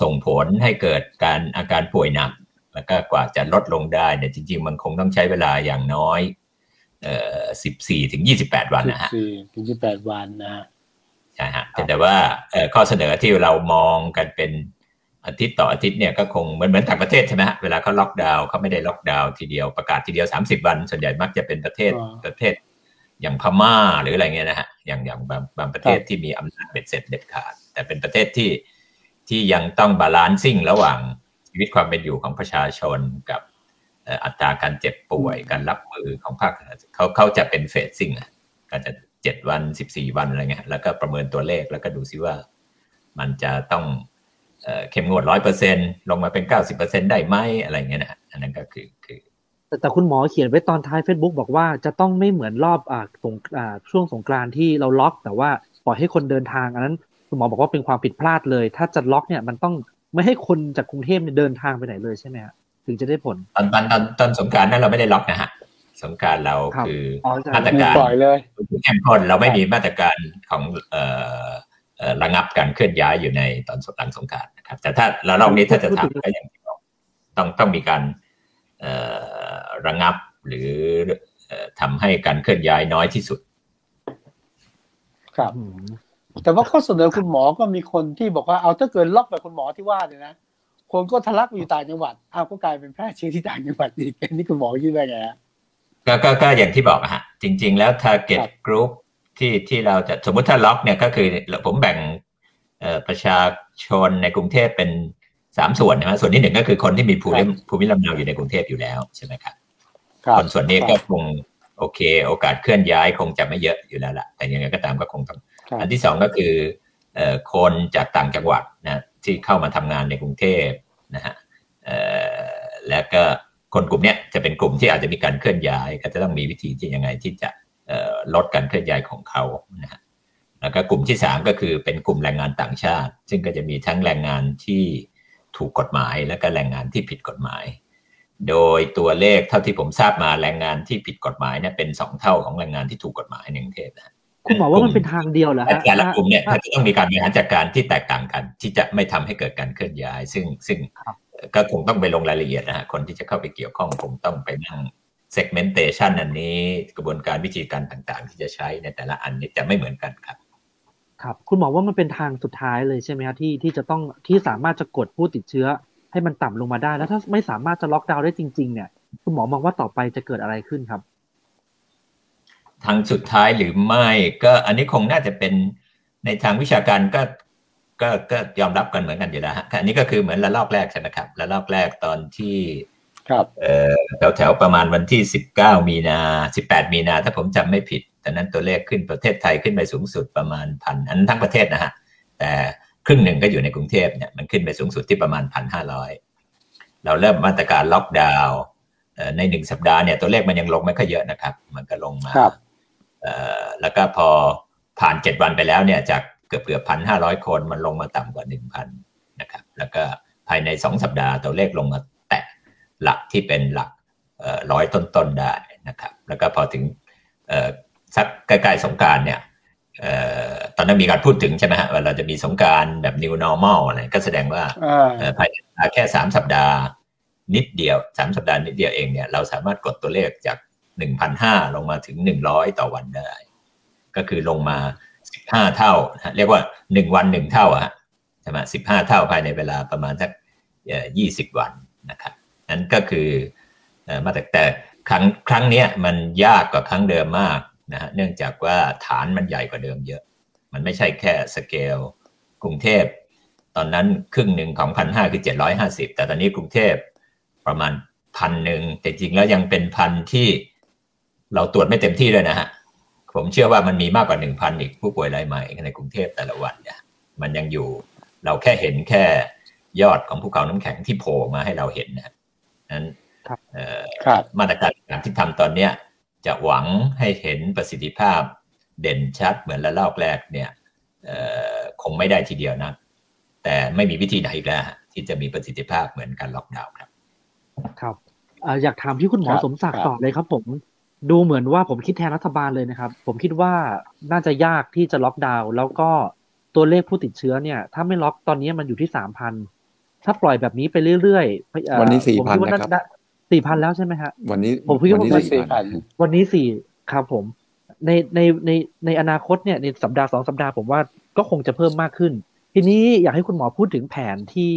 ส่งผลให้เกิดการอาการป่วยหนัก แล้วก็กว่าจะลดลงได้เนี่ยจริง ๆ มันคงต้องใช้เวลาอย่างน้อยสิบสี่ถึงยี่สิบแปดวันนะฮะสี่ถึงยี่แปดวันนะใช่ฮะแต่ว่าข้อเสนอที่เรามองกันเป็น อาทิตย์ต่ออาทิตย์เนี่ยก็คงเหมือนเหมือนต่างประเทศใช่ไหมฮะเวลาเขาล็อกดาวน์เขาไม่ได้ล็อกดาวน์ทีเดียวประกาศทีเดียวสามสิบวัน ส่วนใหญ่มักจะเป็นประเทศประเทศ อย่างพม่าหรืออะไรเงี้ยนะฮะอย่างอย่างบางบางประเทศที่มีอำนาจเบ็ดเสร็จเด็ดขาด แต่เป็นประเทศที่ที่ยังต้อง balancing ระหว่างชีวิตความเป็นอยู่ของประชาชนกับอัตราการเจ็บป่วยการรับมือของภาคเขาเขาจะเป็น phasing ก็จะเจ็ดวันสิบสี่วันอะไรเงี้ยแล้วก็ประเมินตัวเลขแล้วก็ดูซิว่ามันจะต้อง เข้มงวดร้อยเปอร์เซ็นลงมาเป็นเก้าสิบเปอร์เซ็นได้ไหมอะไรเงี้ยนะอันนั้นก็คือคือแต่แต่คุณหมอเขียนไว้ตอนท้าย Facebook บอกว่าจะต้องไม่เหมือนรอบอ่าสงอ่าช่วงสงกรานต์ที่เราล็อก แต่ว่าปล่อยให้คนเดินทางอันนั้นคุณหมอบอกว่าเป็นความผิดพลาดเลย ถ้าจะล็อกเนี่ยมันต้องไม่ให้คนจากกรุงเทพเนี่ยเดินทางไปไหนเลยใช่ไหมฮะถึงจะได้ผลตอนตอนตอนตอนสงการนั้นเราไม่ได้ล็อกนะฮะสงการเราครับคืออ๋อใช่มาตรการปล่อยเลยเข้มข้นเราไม่มีมาตรการของเอ่อเอ่อ ระงับการเคลื่อนย้ายอยู่ในตอนสงหลังสงกรารนะครับ แต่ถ้าแล้วรอบนี้ถ้าจะทำก็อย่างที่บอกต้องต้องมีการเอ่อระงับหรือเอ่อทำให้การเคลื่อนย้ายน้อยที่สุด ครับอืมแต่ว่าข้อเสนอคุณหมอก็มีคนที่บอกว่าเอาถ้าเกิดล็อกแบบคุณหมอที่ว่าเนี่ยนะคนก็ทะลักไปอยู่ต่างจังหวัดอ้าวก็กลายเป็นแพร่เชื้อที่ต่างจังหวัดอีกอันนี้คุณหมอคิดว่าไงฮะก็ก็ก็อย่างที่บอกอะฮะจริง ๆ แล้ว target ครับ group ที่ที่เราจะสมมุติถ้าล็อกเนี่ยก็คือผมแบ่งเอ่อประชาชนในกรุงเทพเป็นสามส่วนนะฮะส่วนที่หนึ่งก็คือคนที่มีภูมิภูมิลำเนาอยู่ในกรุงเทพอยู่แล้วใช่ไหมครับครับคนส่วนนี้ก็คงโอเค โอกาสเคลื่อนย้ายคงจะไม่เยอะอยู่แล้วล่ะ แต่ยังไงก็ตามก็คงต้องครับอันที่สองก็คือเอ่อคนจากต่างจังหวัดนะที่เข้ามาทำงานในกรุงเทพนะฮะเอ่อและก็คนกลุ่มเนี้ยจะเป็นกลุ่มที่อาจจะมีการเคลื่อนย้าย ก็จะต้องมีวิธีที่ยังไงที่จะเอ่อ ลดการเคลื่อนย้ายของเขานะฮะแล้วก็กลุ่มที่สามก็คือเป็นกลุ่มแรงงานต่างชาติ ซึ่งก็จะมีทั้งแรงงานที่ถูกกฎหมายและก็แรงงานที่ผิดกฎหมาย โดยตัวเลขเท่าที่ผมทราบมาแรงงานที่ผิดกฎหมายเนี่ยเป็นสองเท่าของแรงงานที่ถูกกฎหมายในกรุงเทพนะฮะคุณหมอว่ามันเป็นทางเดียวเหรอแต่ฮะแต่ละกลุ่มเนี่ยถ้าถ้าจะต้องมีการบริหารจัดการที่แตกต่างกัน ที่จะไม่ทำให้เกิดการเคลื่อนย้าย ซึ่งซึ่งครับก็คงต้องไปลงรายละเอียดนะฮะคนที่จะเข้าไปเกี่ยวข้องคงต้องไปนั่ง segmentation อันนี้กระบวนการวิธีการต่างๆ ที่จะใช้ในแต่ละอันนี้จะไม่เหมือนกันครับ ครับ คุณหมอว่ามันเป็นทางสุดท้ายเลยใช่ไหมครับที่ที่จะต้องที่สามารถจะกดผู้ติดเชื้อให้มันต่ำลงมาได้ แล้วถ้าไม่สามารถจะล็อกดาวน์ได้จริง ๆ เนี่ย คุณหมอมองว่าต่อไปจะเกิดอะไรขึ้นครับ ทางสุดท้ายหรือไม่ ก็อันนี้คงน่าจะเป็นในทางวิชาการก็ก็ก็ยอมรับกันเหมือนกันอยู่แล้วฮะอันนี้ก็คือเหมือนระลอกแรกใช่ไหมครับระลอกแรกตอนที่ครับเอ่อ แถวแถวประมาณวันที่ 19 มีนา 18 มีนา ถ้าผมจำไม่ผิดตอนนั้นตัวเลขขึ้นประเทศไทยขึ้นไปสูงสุดประมาณพันอันนั้นทั้งประเทศนะฮะ แต่ครึ่งหนึ่งก็อยู่ในกรุงเทพเนี่ยมันขึ้นไปสูงสุดที่ประมาณพันห้าร้อยเราเริ่มมาตรการล็อกดาวน์เอ่อในหนึ่งสัปดาห์เนี่ยตัวเลขมันยังลงไม่ค่อยเยอะนะครับ มันก็ลงมาครับเอ่อแล้วก็พอผ่านเจ็ดวันไปแล้วเนี่ยจากเกือบเกือบพันห้าร้อยคนมันลงมาต่ำกว่าหนึ่งพันนะครับ แล้วก็ภายในสองสัปดาห์ตัวเลขลงมาแตะ หลักที่เป็นหลักเอ่อร้อยต้นๆได้นะครับ แล้วก็พอถึงเอ่อสักใกล้ๆสงกรารเนี่ยเอ่อตอนนั้นมีการพูดถึงใช่ไหมฮะว่าเราจะมีสงกรารแบบ new normal อะไรก็แสดงว่าอ่าเอ่อภายในเวลาแค่สามสัปดาห์ นิดเดียวสามสัปดาห์นิดเดียวเองเนี่ยเราสามารถกดตัวเลขจากหนึ่งพันห้าลงมาถึงหนึ่งร้อยต่อวันได้ ก็คือลงมาสิบห้าเท่านะฮะเรียกว่าหนึ่งวันหนึ่งเท่าอะฮะใช่ไหมสิบห้าเท่าภายในเวลาประมาณสักยี่สิบวันนะครับ นั้นก็คือมาแต่แต่ครั้งครั้งนี้มันยากกว่าครั้งเดิมมากนะฮะเนื่องจากว่าฐานมันใหญ่กว่าเดิมเยอะ มันไม่ใช่แค่สเกลกรุงเทพ ตอนนั้นครึ่งหนึ่งของพันห้าคือเจ็ดร้อยห้าสิบแต่ตอนนี้กรุงเทพประมาณพันหนึ่งแต่จริงแล้วยังเป็นพันที่เราตรวจไม่เต็มที่เลยนะฮะผมเชื่อว่ามันมีมากกว่าหนึ่งพันอีกผู้ป่วยรายใหม่ในกรุงเทพแต่ละวันเนี่ยมันยังอยู่เราแค่เห็นแค่ยอดของภูเขาน้ำแข็งที่โผล่มาให้เราเห็นนะ นั้นครับเอ่อครับมาตรการที่ทำตอนเนี้ยจะหวังให้เห็นประสิทธิภาพเด่นชัดเหมือนระลอกแรกเนี่ยเอ่อคงไม่ได้ทีเดียวนะแต่ไม่มีวิธีไหนอีกแล้วฮะที่จะมีประสิทธิภาพเหมือนการล็อกดาวน์ครับ ครับเอ่ออยากถามที่คุณหมอครับสมศักดิ์ครับต่อเลยครับผมดูเหมือนว่าผมคิดแทนรัฐบาลเลยนะครับ ผมคิดว่าน่าจะยากที่จะล็อกดาวน์แล้วก็ตัวเลขผู้ติดเชื้อเนี่ย ถ้าไม่ล็อกตอนนี้มันอยู่ที่สามพัน ถ้าปล่อยแบบนี้ไปเรื่อยๆเอ่อวันนี้ผมคิดว่า4,000นะครับสี่พันแล้วใช่ไหมฮะวันนี้ผมคิดว่าวันนี้มันสี่พันวันนี้สี่ครับผม ในในในในอนาคตเนี่ยในสัปดาห์สองสัปดาห์ผมว่าก็คงจะเพิ่มมากขึ้น ทีนี้อยากให้คุณหมอพูดถึงแผนที่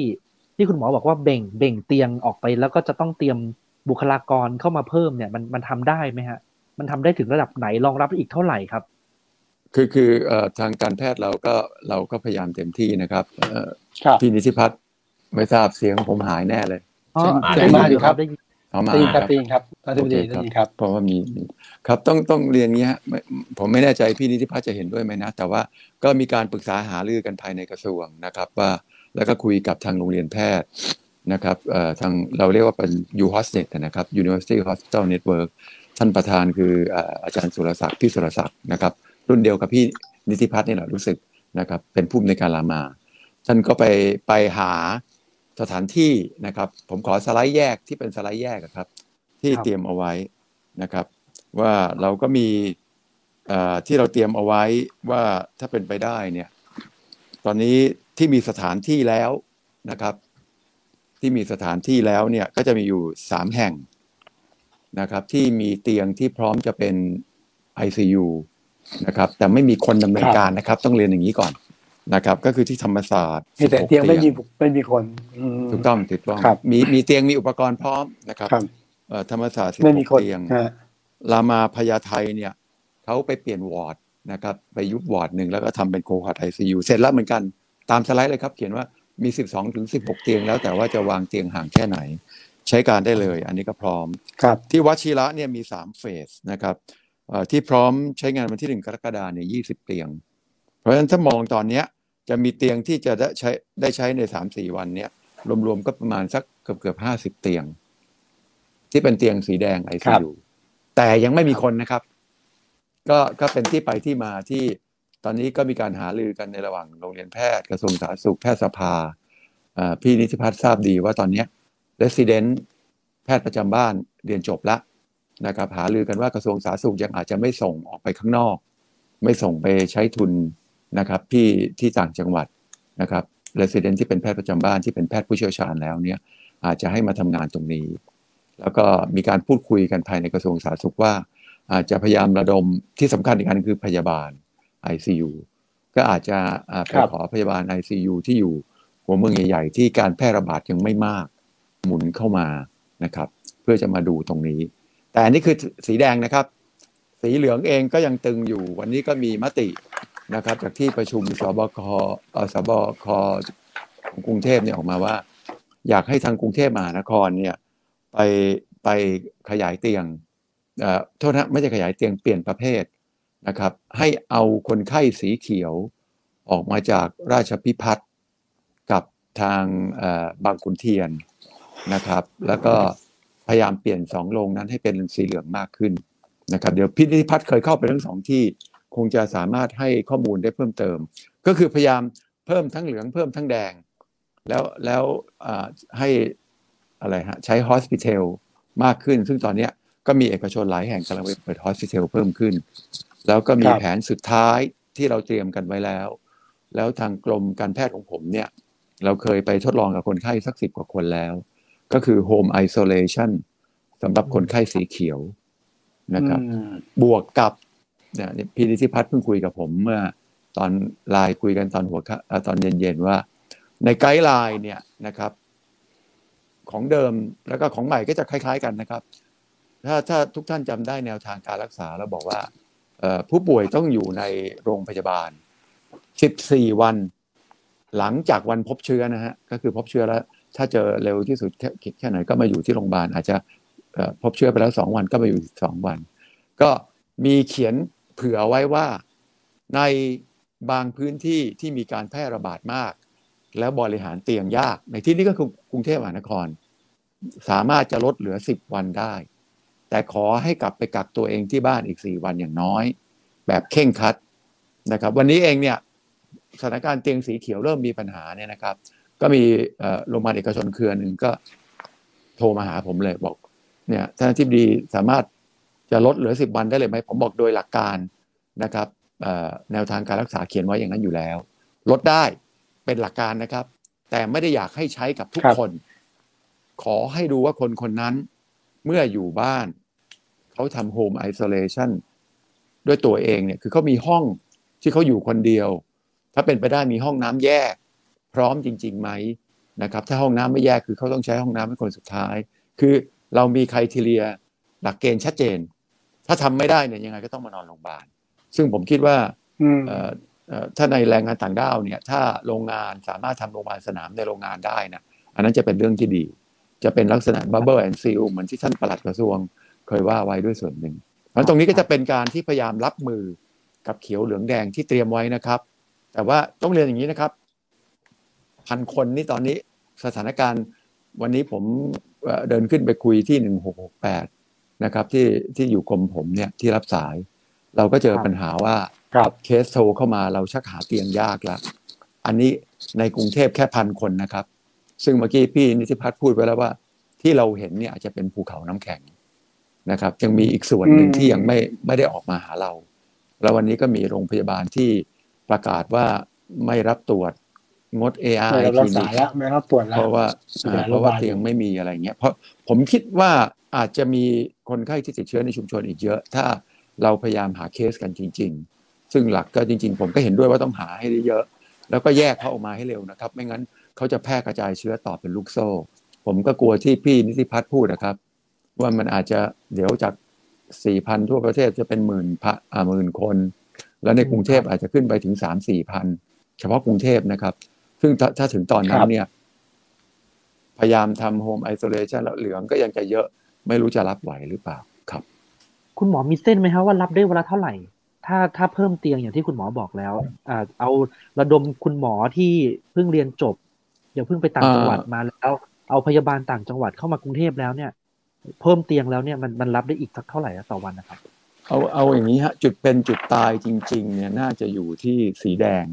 ที่คุณหมอบอกว่าเบ่งเบ่งเตียงออกไป แล้วก็จะต้องเตรียมบุคลากรเข้ามาเพิ่มเนี่ย มันมันทำได้ไหมฮะ มันทำได้ถึงระดับไหนรองรับอีกเท่าไหร่ครับ คือคือเอ่อทางการแพทย์เราก็เราก็พยายามเต็มที่นะครับเอ่อครับพี่นิติพัฒน์ ไม่ทราบเสียงผมหายแน่เลยอ๋อเชิญได้มายินดีครับได้ยินเขามาตีนคครัรับบตีนครับท่านโอดีเคท่านครับดีครับ เพราะว่ามีมีครับต้องต้องเรียนงี้ฮะไม่ผมไม่แน่ใจพี่นิติพัฒน์จะเห็นด้วยไหมนะ แต่ว่าก็มีการปรึกษาหารือกันภายในกระทรวงนะครับ ว่าแล้วก็คุยกับทางโรงเรียนแพทย์นะครับเอ่อทางเราเรียกว่าเป็น U Hosnet นะครับ University Hospital Network ท่านประธานคือเอ่ออาจารย์สุรศักดิ์พี่สุรศักดิ์นะครับ รุ่นเดียวกับพี่นิติพัฒน์นี่แหละรู้สึกนะครับ เป็นผู้อำนวยการรามา ท่านก็ไปไปหา สถานที่นะครับ ผมขอสไลด์แยกที่เป็นสไลด์แยกอะครับ ที่ครับเตรียมเอาไว้นะครับ ว่าเราก็มีเอ่อที่เราเตรียมเอาไว้ว่าถ้าเป็นไปได้เนี่ย ตอนนี้ที่มีสถานที่แล้วนะครับ ที่มีสถานที่แล้วเนี่ยก็จะมีอยู่สามแห่งนะครับ ที่มีเตียงที่พร้อมจะเป็น ICU นะครับ แต่ไม่มีคนดำเนินการนะครับ ต้องเรียนอย่างนี้ก่อน นะครับ ก็คือที่ธรรมศาสตร์มีแต่16เตียงไม่มีไม่มีคนอืมถูกต้องถูกต้องครับมีมีเตียงมีอุปกรณ์พร้อมนะครับครับเอ่อธรรมศาสตร์ไม่มีคน16เตียงฮะรามาพญาไทเนี่ยเขาไปเปลี่ยนวอร์ดนะครับไปยุบวอร์ดหนึ่งแล้วก็ทำเป็น cohort ICU เสร็จแล้วเหมือนกันตามสไลด์เลยครับ เขียนว่ามี 12ถึง16 เตียงแล้วแต่ว่าจะวางเตียงห่างแค่ไหน ใช้การได้เลย อันนี้ก็พร้อมครับที่วัชิระเนี่ยมี 3 เฟสนะครับเอ่อที่พร้อมใช้งานวันที่ 1 กรกฎาเนี่ย20 เตียง เพราะฉะนั้นถ้ามองตอนเนี้ยจะมีเตียงที่จะได้ใช้ได้ใช้ใน3-4วันเนี่ยรวมๆก็ประมาณสักเกือบเกือบ50เตียง ที่เป็นเตียงสีแดง ICU แต่ยังไม่มีคนนะครับ ก็ก็เป็นที่ไปที่มาที่ตอนนี้ก็มีการหารือกันในระหว่างโรงเรียนแพทย์กระทรวงสาธารณสุขแพทยสภาอ่าพี่นิติพัฒน์ทราบดีว่าตอนเนี้ย Resident แพทย์ประจำบ้านเรียนจบแล้วนะครับหารือกันว่ากระทรวงสาธารณสุขยังอาจจะไม่ส่งออกไปข้างนอก ไม่ส่งไปใช้ทุน นะครับที่ที่ต่างจังหวัดนะครับ Resident ที่เป็นแพทย์ประจำบ้านที่เป็นแพทย์ผู้เชี่ยวชาญแล้วเนี่ยอาจจะให้มาทำงานตรงนี้ แล้วก็มีการพูดคุยกันภายในกระทรวงสาธารณสุขว่า อาจจะพยายามระดมที่สำคัญอีกอันคือพยาบาล ICU ก็อาจจะอ่าไปครับขอพยาบาล ICU ที่อยู่หัวเมืองใหญ่ๆที่การแพร่ระบาดยังไม่มาก หมุนเข้ามานะครับ เพื่อจะมาดูตรงนี้ แต่อันนี้คือสีแดงนะครับ สีเหลืองเองก็ยังตึงอยู่ วันนี้ก็มีมติ นะครับ จากที่ประชุมสบคสบคของกรุงเทพเนี่ยออกมาว่า อยากให้ทางกรุงเทพมหานครเนี่ยไปไปขยายเตียงอ่อโทษนะไม่ใช่ขยายเตียงเปลี่ยนประเภทนะครับ ให้เอาคนไข้สีเขียวออกมาจากราชพิพัฒน์กับทางบางขุนเทียนนะครับ แล้วก็พยายามเปลี่ยนสองโรงนั้นให้เป็นสีเหลืองมากขึ้นนะครับ เดี๋ยวพินิพัฒน์เคยเข้าไปทั้งสองที่ คงจะสามารถให้ข้อมูลได้เพิ่มเติม ก็คือพยายามเพิ่มทั้งเหลืองเพิ่มทั้งแดง แล้วแล้วอ่าให้อะไรฮะใช้ hospital มากขึ้น ซึ่งตอนเนี้ยก็มีเอกชนหลายแห่งกำลังไปเปิด hospital เพิ่มขึ้น แล้วก็มีครับแผนสุดท้ายที่เราเตรียมกันไว้แล้ว แล้วทางกรมการแพทย์ของผมเนี่ย เราเคยไปทดลองกับคนไข้สักสิบกว่าคนแล้ว ก็คือ home isolation สำหรับคนไข้สีเขียวนะครับอืมบวกกับ เนี่ยพี่นิติพัฒน์เพิ่งคุยกับผมเมื่อตอนไลน์คุยกันตอนหัวค่ำตอนเย็นๆว่า ในไกด์ไลน์เนี่ยนะครับ ของเดิมแล้วก็ของใหม่ก็จะคล้าย ๆ กันนะครับ ถ้าถ้าทุกท่านจำได้แนวทางการรักษาแล้วบอกว่าผู้ป่วยต้องอยู่ในโรงพยาบาล 14 วัน หลังจากวันพบเชื้อนะฮะก็คือพบเชื้อแล้ว ถ้าเจอเร็วที่สุดแค่ไหนก็มาอยู่ที่โรงพยาบาลอาจจะพบเชื้อไปแล้วสองวันก็มาอยู่สองวัน ก็มีเขียน เผื่อไว้ว่าในบางพื้นที่ที่มีการแพร่ระบาดมาก แล้วบริหารเตียงยาก ในที่นี้ก็คือกรุงเทพมหานคร สามารถจะลดเหลือ 10 วันได้ แต่ขอให้กลับไปกักตัวเองที่บ้านอีก 4 วันอย่างน้อย แบบเข่งคัดนะครับ วันนี้เองเนี่ยสถานการณ์เตียงสีเขียวเริ่มมีปัญหาเนี่ยนะครับ ก็มีโรงพยาบาลเอกชนเครือหนึ่งก็โทรมาหาผมเลยบอกเนี่ยท่านอธิบดีสามารถ จะลดเหลือ 10 วันได้เลยไหมผมบอกโดยหลักการนะครับเอ่อแนวทางการรักษาเขียนไว้อย่างนั้นอยู่แล้ว ลดได้เป็นหลักการนะครับ แต่ไม่ได้อยากให้ใช้กับทุกครับคน ขอให้ดูว่าคนคนนั้นเมื่ออยู่บ้าน เขาทำโฮมไอโซเลชันด้วยตัวเองเนี่ยคือเขามีห้องที่เขาอยู่คนเดียว ถ้าเป็นไปได้มีห้องน้ำแยก พร้อมจริงๆไหมนะครับ ถ้าห้องน้ำไม่แยกคือเขาต้องใช้ห้องน้ำเป็นคนสุดท้าย คือเรามีใครทีเรียหลักเกณฑ์ชัดเจน ถ้าทำไม่ได้เนี่ยยังไงก็ต้องมานอนโรงพยาบาล ซึ่งผมคิดว่าอืมเอ่อเอ่อถ้าในแรงงานต่างด้าวเนี่ย ถ้าโรงงานสามารถทำโรงพยาบาลสนามในโรงงานได้นะอันนั้นจะเป็นเรื่องที่ดี จะเป็นลักษณะ bubble and seal เหมือนที่ท่านปลัดกระทรวงเคยว่าไว้ด้วยส่วนหนึ่งเพราะฉะนั้นตรงนี้ก็จะเป็นการที่พยายามรับมือกับเขียวเหลืองแดงที่เตรียมไว้นะครับ แต่ว่าต้องเรียนอย่างนี้นะครับพันคนนี่ตอนนี้สถานการณ์วันนี้ผมเอ่อเดินขึ้นไปคุยที่หนึ่งหกหกแปด นะครับที่ที่อยู่กรมผมเนี่ยที่รับสาย เราก็เจอครับปัญหาว่าครับเคสโทรเข้ามาเราชักหาเตียงยากแล้วอันนี้ในกรุงเทพแค่พันคนนะครับ ซึ่งเมื่อกี้พี่นิติพัฒน์พูดไว้แล้วว่า ที่เราเห็นเนี่ยอาจจะเป็นภูเขาน้ำแข็งนะครับ ยังมีอีกส่วนหนึ่งอืมที่ยังไม่ไม่ได้ออกมาหาเรา แล้ววันนี้ก็มีโรงพยาบาลที่ประกาศว่าไม่รับตรวจงด AR ไม่รับครัลิกษานิกแล้วไม่รับตรวจแล้วเพราะว่าดูแลอ่าเพราะว่าโรงพยาบาลเตียงไม่มีอะไรเงี้ยเพราะผมคิดว่าอาจจะมี คนไข้ที่ติดเชื้อในชุมชนอีกเยอะ ถ้าเราพยายามหาเคสกันจริง ๆ ซึ่งหลักก็จริง ๆ ผมก็เห็นด้วยว่าต้องหาให้ได้เยอะ แล้วก็แยกเขาออกมาให้เร็วนะครับ ไม่งั้นเขาจะแพร่กระจายเชื้อต่อเป็นลูกโซ่ ผมก็กลัวที่พี่นิติพัฒน์พูดนะครับ ว่ามันอาจจะเดี๋ยวจากสี่พันทั่วประเทศจะเป็นหมื่นพะอ่าหมื่นคน แล้วในกรุงเทพอาจจะขึ้นไปถึงสามสี่พันเฉพาะกรุงเทพนะครับ ซึ่งถ้าถ้าถึงตอนนั้คนรับเนี่ยพยายามทำโฮมไอโซเลชันแล้วเหลืองก็ยังจะเยอะ ไม่รู้จะรับไหวหรือเปล่าครับ คุณหมอมีเส้นไหมครับว่ารับได้วันละเท่าไหร่ ถ้าถ้าเพิ่มเตียงอย่างที่คุณหมอบอกแล้วอ่าเอาระดมคุณหมอที่เพิ่งเรียนจบอย่าเพิ่งไปต่างจังหวัดมาแล้ว เอาพยาบาลต่างจังหวัดเข้ามากรุงเทพแล้วเนี่ย เพิ่มเตียงแล้วเนี่ยมันมันรับได้อีกสักเท่าไหร่อะต่อวันนะครับ เอาเอาอย่างนี้ฮะจุดเป็นจุดตายจริง ๆ เนี่ยน่าจะอยู่ที่สีแดง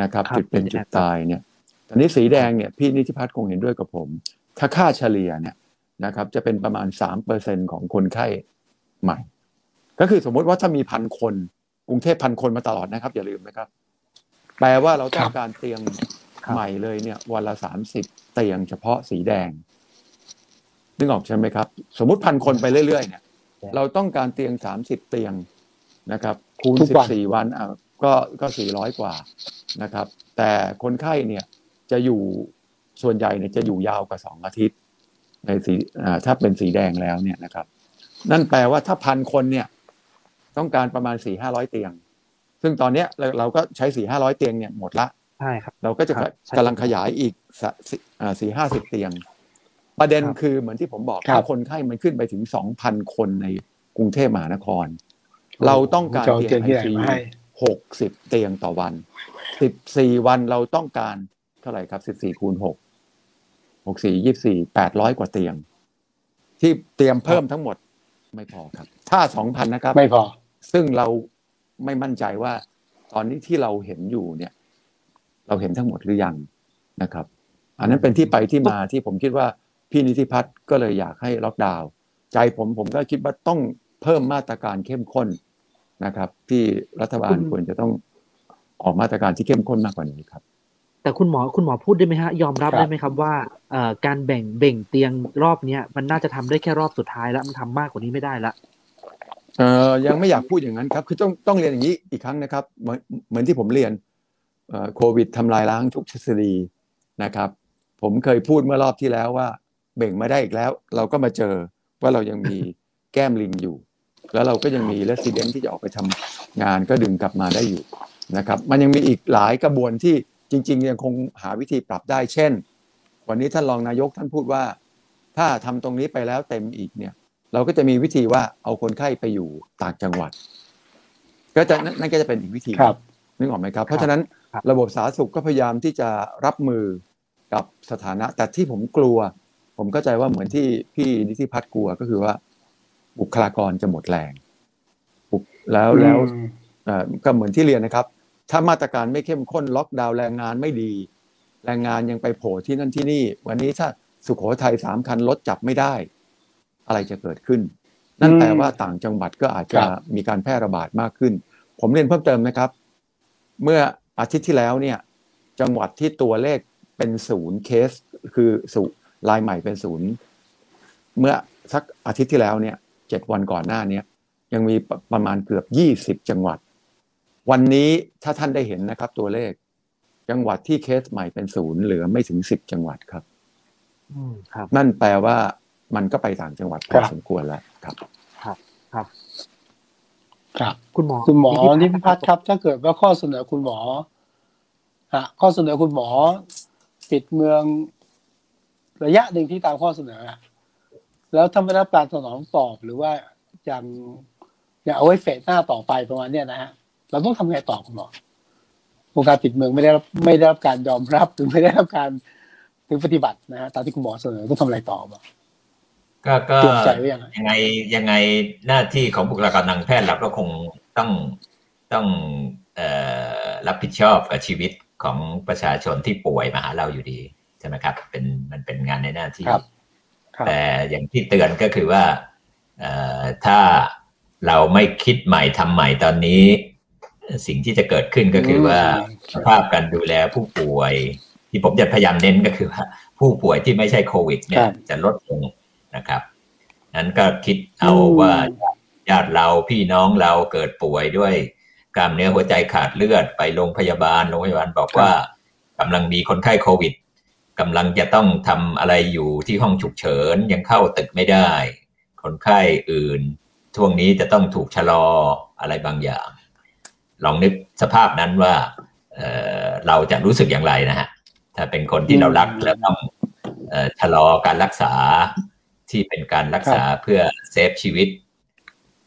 นะครับครับ จุดเป็นจุดตายเนี่ย ตอนนี้สีแดงเนี่ยพี่นิติพัฒน์คงเห็นด้วยกับผม ถ้าค่าเฉลี่ยเนี่ย นะครับ จะเป็นประมาณสามเปอร์เซ็นของคนไข้ใหม่ ก็คือสมมุติว่าถ้ามีพันคน กรุงเทพพันคนมาตลอดนะครับ อย่าลืมนะครับ แปลว่าเราต้องการเตียงครับใหม่เลยเนี่ยวันละสามสิบเตียงเฉพาะสีแดงนึกออกใช่ไหมครับ สมมุติพันคนไปเรื่อยๆเนี่ย เราต้องการเตียงสามสิบเตียงนะครับ คูณทุกสิบวันสี่วันอะก็ก็สี่ร้อยกว่านะครับ แต่คนไข้เนี่ยจะอยู่ส่วนใหญ่เนี่ยจะอยู่ยาวกว่าสองอาทิตย์ ในสีอ่าถ้าเป็นสีแดงแล้วเนี่ยนะครับ นั่นแปลว่าถ้าพันคนเนี่ย ต้องการประมาณสี่ห้าร้อยเตียง ซึ่งตอนเนี้ยเราเราก็ใช้สี่ห้าร้อยเตียงเนี่ยหมดละใช่ครับ เราก็จะครับใช่กำลังขยายอีกสี่ห้าสิบเตียง ประเด็นครับคือเหมือนที่ผมบอกครับถ้าคนไข้มันขึ้นไปถึงสองพันคนในกรุงเทพมหานคร เราต้องการจะเอาเตียงเตียงที่ไอไหนซีมาให้หกสิบเตียงต่อวันสิบสี่วันเราต้องการเท่าไหร่ครับสิบสี่คูณหก หกสี่ยี่สี่แปดร้อยกว่าเตียง ที่เตรียมเพิ่มทั้งหมดไม่พอครับ ถ้าสองพันนะครับ ไม่พอ ซึ่งเราไม่มั่นใจว่า ตอนนี้ที่เราเห็นอยู่เนี่ย เราเห็นทั้งหมดหรือยังนะครับ อันนั้นเป็นที่ไปที่มาที่ผมคิดว่าพี่นิติพัฒน์ก็เลยอยากให้ล็อกดาวน์ใจผมผมก็คิดว่าต้องเพิ่มมาตรการเข้มข้นนะครับ ที่รัฐบาลคุณควรจะต้องออกมาตรการที่เข้มข้นมากกว่านี้ครับ แต่คุณหมอคุณหมอพูดได้ไหมฮะ ยอมรับครับได้ไหมครับว่าเอ่อการแบ่งเบ่งเตียงรอบเนี้ยมันน่าจะทำได้แค่รอบสุดท้ายแล้วมันทำมากกว่านี้ไม่ได้ละเอ่อยังไม่อยากพูดอย่างนั้นครับ คือต้องต้องเรียนอย่างนี้อีกครั้งนะครับ เหมือนเหมือนที่ผมเรียนเอ่อโควิดทำลายล้างทุกทฤษฎีนะครับ ผมเคยพูดเมื่อรอบที่แล้วว่า เบ่งไม่ได้อีกแล้ว เราก็มาเจอว่าเรายังมีแก้มลิงอยู่ แล้วเราก็ยังมีเลสซิเดนที่จะออกไปทำงานก็ดึงกลับมาได้อยู่นะครับ มันยังมีอีกหลายกระบวนที่ จริง ๆ ยังคงหาวิธีปรับได้ เช่น วันนี้ท่านรองนายกท่านพูดว่า ถ้าทำตรงนี้ไปแล้วเต็มอีกเนี่ย เราก็จะมีวิธีว่าเอาคนไข้ไปอยู่ต่างจังหวัด ก็จะนั่นนั่นก็จะเป็นอีกวิธีครับนึกออกไหมครับ เพราะฉะนั้นครับระบบสาธารณสุขก็พยายามที่จะรับมือกับสถานะ แต่ที่ผมกลัว ผมเข้าใจว่าเหมือนที่พี่นิติพัฒน์กลัวก็คือว่า บุคลากรจะหมดแรงบุคแล้วแล้วอืมเอ่อก็เหมือนที่เรียนนะครับ ถ้ามาตรการไม่เข้มข้นล็อกดาวน์แรงงานไม่ดี แรงงานยังไปโผล่ที่นั่นที่นี่ วันนี้ถ้าสุขโขทัยสามคันรถจับไม่ได้ อะไรจะเกิดขึ้น นั่นอืมแปลว่าต่างจังหวัดก็อาจจะครับมีการแพร่ระบาดมากขึ้น ผมเรียนเพิ่มเติมนะครับ เมื่ออาทิตย์ที่แล้วเนี่ย จังหวัดที่ตัวเลขเป็นศูนย์เคส คือศูนย์รายใหม่เป็นศูนย์เมื่อสักอาทิตย์ที่แล้วเนี่ยเจ็ดวันก่อนหน้าเนี้ยยังมีประประมาณเกือบยี่สิบจังหวัด วันนี้ถ้าท่านได้เห็นนะครับ ตัวเลข จังหวัดที่เคสใหม่เป็นศูนย์เหลือไม่ถึงสิบจังหวัดครับอืมครับนั่นแปลว่ามันก็ไปต่างจังหวัดพครัอบสมควรแล้วครับ ครับ ครับ ครับ คุณหมอ คุณหมอนิติพิพัฒน์ครับ ถ้าเกิดว่าข้อเสนอคุณหมอฮะข้อเสนอคุณหมอ ปิดเมือง ระยะหนึ่งที่ตามข้อเสนออะแล้วถ้าไม่ได้รับการสนองตอบหรือว่ายังยังเอาไว้เฟสหน้าต่อไปประมาณเนี้ยนะฮะ เราต้องทำไงต่อคุณหมอโครงการปิดเมืองไม่ได้รับไม่ได้รับการยอมรับหรือไม่ได้รับการหรือปฏิบัตินะฮะตามที่คุณหมอเสนอต้องทำอะไรต่อบ้างก็ก็เตรียมใจไว้ยังไงยังไงยังไงหน้าที่ของบุคลากรทางแพทย์เราก็คงต้องต้องเอ่อรับผิดชอบกับชีวิตของประชาชนที่ป่วยมาหาเราอยู่ดีใช่ไหมครับ เป็นมันเป็นงานในหน้าที่ครับครับแต่อย่างที่เตือนก็คือว่าเอ่อถ้าเราไม่คิดใหม่ทำใหม่ตอนนี้ สิ่งที่จะเกิดขึ้นก็คือว่าอืมสภาพการดูแลผู้ป่วย ที่ผมจะพยายามเน้นก็คือว่า ผู้ป่วยที่ไม่ใช่โควิด เนี่ยครับจะลดลงนะครับ นั้นก็คิดเอาอืมว่าญาติเราพี่น้องเราเกิดป่วยด้วยกล้ามเนื้อหัวใจขาดเลือดไปโรงพยาบาลโรงพยาบาลบอกว่ากำลังมีคนไข้โควิดกำลังจะต้องทำอะไรอยู่ที่ห้องฉุกเฉินยังเข้าตึกไม่ได้ คนไข้อื่นช่วงนี้จะต้องถูกชะลออะไรบางอย่าง ลองนึกสภาพนั้นว่าเอ่อเราจะรู้สึกอย่างไรนะฮะถ้าเป็นคนที่เรารักอืมแล้วต้องเอ่อชะลอการรักษาที่เป็นการรักษาเพื่อเซฟชีวิต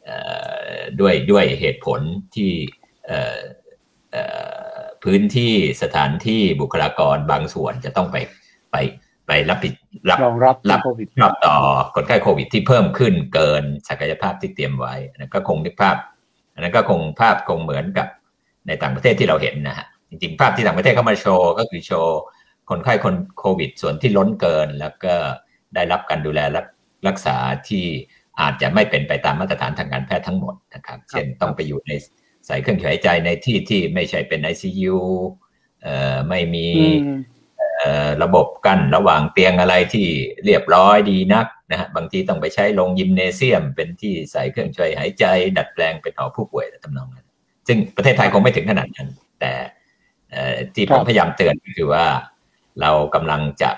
เอ่อด้วยด้วยเหตุผลที่เอ่อเอ่อพื้นที่สถานที่บุคลากรบางส่วนจะต้องไปไปไปรับผิดรับรองรับรับโควิดรอบต่อคนไข้โควิดที่เพิ่มขึ้นเกินศักยภาพที่เตรียมไว้อันนั้นก็คงนึกภาพ อันนั้นก็คงภาพคงเหมือนกับในต่างประเทศที่เราเห็นนะฮะจริงๆ ภาพที่ต่างประเทศเข้ามาโชว์ก็คือโชว์คนไข้คนโควิด ส่วนที่ล้นเกิน แล้วก็ได้รับการดูแลรักรักษาที่อาจจะไม่เป็นไปตามมาตรฐานทางการแพทย์ทั้งหมดนะครับ เช่นต้องไปอยู่ในใส่เครื่องช่วยหายใจในที่ที่ไม่ใช่เป็น ICU เอ่อไม่มีอืมเอ่อระบบกั้นระหว่างเตียงอะไรที่เรียบร้อยดีนัก นะฮะบางทีต้องไปใช้โรงยิมเนเซียม เป็นที่ใส่เครื่องช่วยหายใจ ดัดแปลงเป็นหอผู้ป่วยและทำนองนั้น ซึ่งประเทศไทยคงไม่ถึงขนาดนั้น แต่เอ่อที่ผมพยายามเตือนก็คือว่าเรากำลังจะ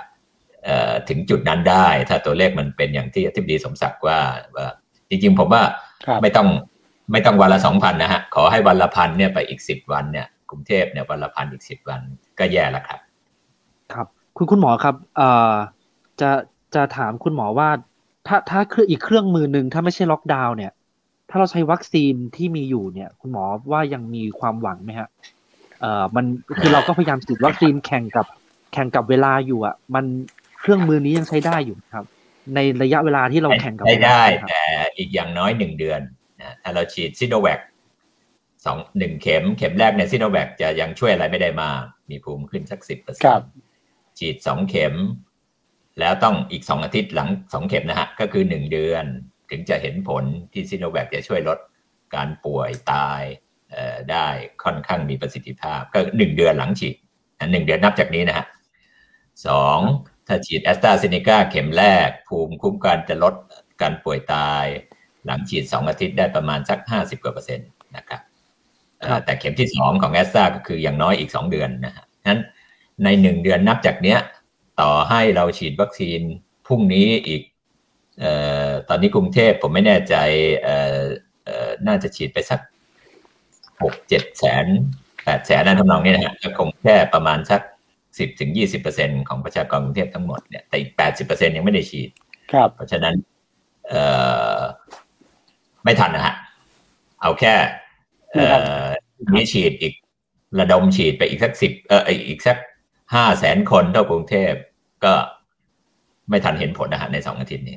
เอ่อถึงจุดนั้นได้ ถ้าตัวเลขมันเป็นอย่างที่อธิบดีสมศักดิ์ว่าว่า จริงๆผมว่าครับไม่ต้องไม่ต้องวันละสองพันนะฮะ ขอให้วันละพันเนี่ยไปอีกสิบวันเนี่ยกรุงเทพเนี่ยวันละพันอีกสิบวันก็แย่แล้วครับ ครับ คุณคุณหมอครับเอ่อจะ จะถามคุณหมอว่า ถ้าถ้าเครื่องอีกเครื่องมือหนึ่งถ้าไม่ใช่ล็อกดาวน์เนี่ย ถ้าเราใช้วัคซีนที่มีอยู่เนี่ย คุณหมอว่ายังมีความหวังไหมฮะเอ่อมันคือเราก็พยายามฉีดวัคซีนแข่งกับแข่งกับเวลาอยู่อะ มันเครื่องมือนี้ยังใช้ได้อยู่ครับ ในระยะเวลาที่เราแข่งกับได้เวลาได้ครับแต่อีกอย่างน้อยหนึ่งเดือนนะถ้าเราฉีดซิโนแวคสองหนึ่งเข็มเข็มแรกในซิโนแวคจะยังช่วยอะไรไม่ได้มาก มีภูมิขึ้นสักสิบเปอร์เซ็นครับต์ฉีดสองเข็ม แล้วต้องอีกสองอาทิตย์หลังสองเข็มนะฮะ ก็คือหนึ่งเดือนถึงจะเห็นผลที่ซิโนแวคจะช่วยลดการป่วยตายเอ่อได้ค่อนข้างมีประสิทธิภาพ ก็หนึ่งเดือนหลังฉีดอันหนึ่งเดือนนับจากนี้นะฮะสองถ้าฉีดแอสตราเซเนกาเข็มแรก ภูมิคุ้มกันจะลดการป่วยตาย หลังฉีดสองอาทิตย์ได้ประมาณสักห้าสิบกว่าเปอร์เซ็นต์นะครับเอ่อครับแต่เข็มที่สองของแอสตราก็คืออย่างน้อยอีกสองเดือนนะฮะงั้นในหนึ่งเดือนนับจากเนี้ย ต่อให้เราฉีดวัคซีนพรุ่งนี้อีกเอ่อตอนนี้กรุงเทพผมไม่แน่ใจเอ่อเอ่อน่าจะฉีดไปสักหกเจ็ดแสนแปดแสนนั่นทำนองนี้นะฮะก็คงแค่ประมาณสักสิบถึงยี่สิบเปอร์เซ็นของประชากรกรุงเทพทั้งหมดเนี่ยแต่อีกแปดสิบเปอร์เซ็นยังไม่ได้ฉีด ครับ เพราะฉะนั้นเอ่อไม่ทันนะฮะ เอาแค่เอ่อนี้ฉีดอีกระดมฉีดไปอีกสักสิบเอ่ออีกสัก ห้าแสนคนเท่ากรุงเทพก็ไม่ทันเห็นผลนะฮะในสองอาทิตย์นี้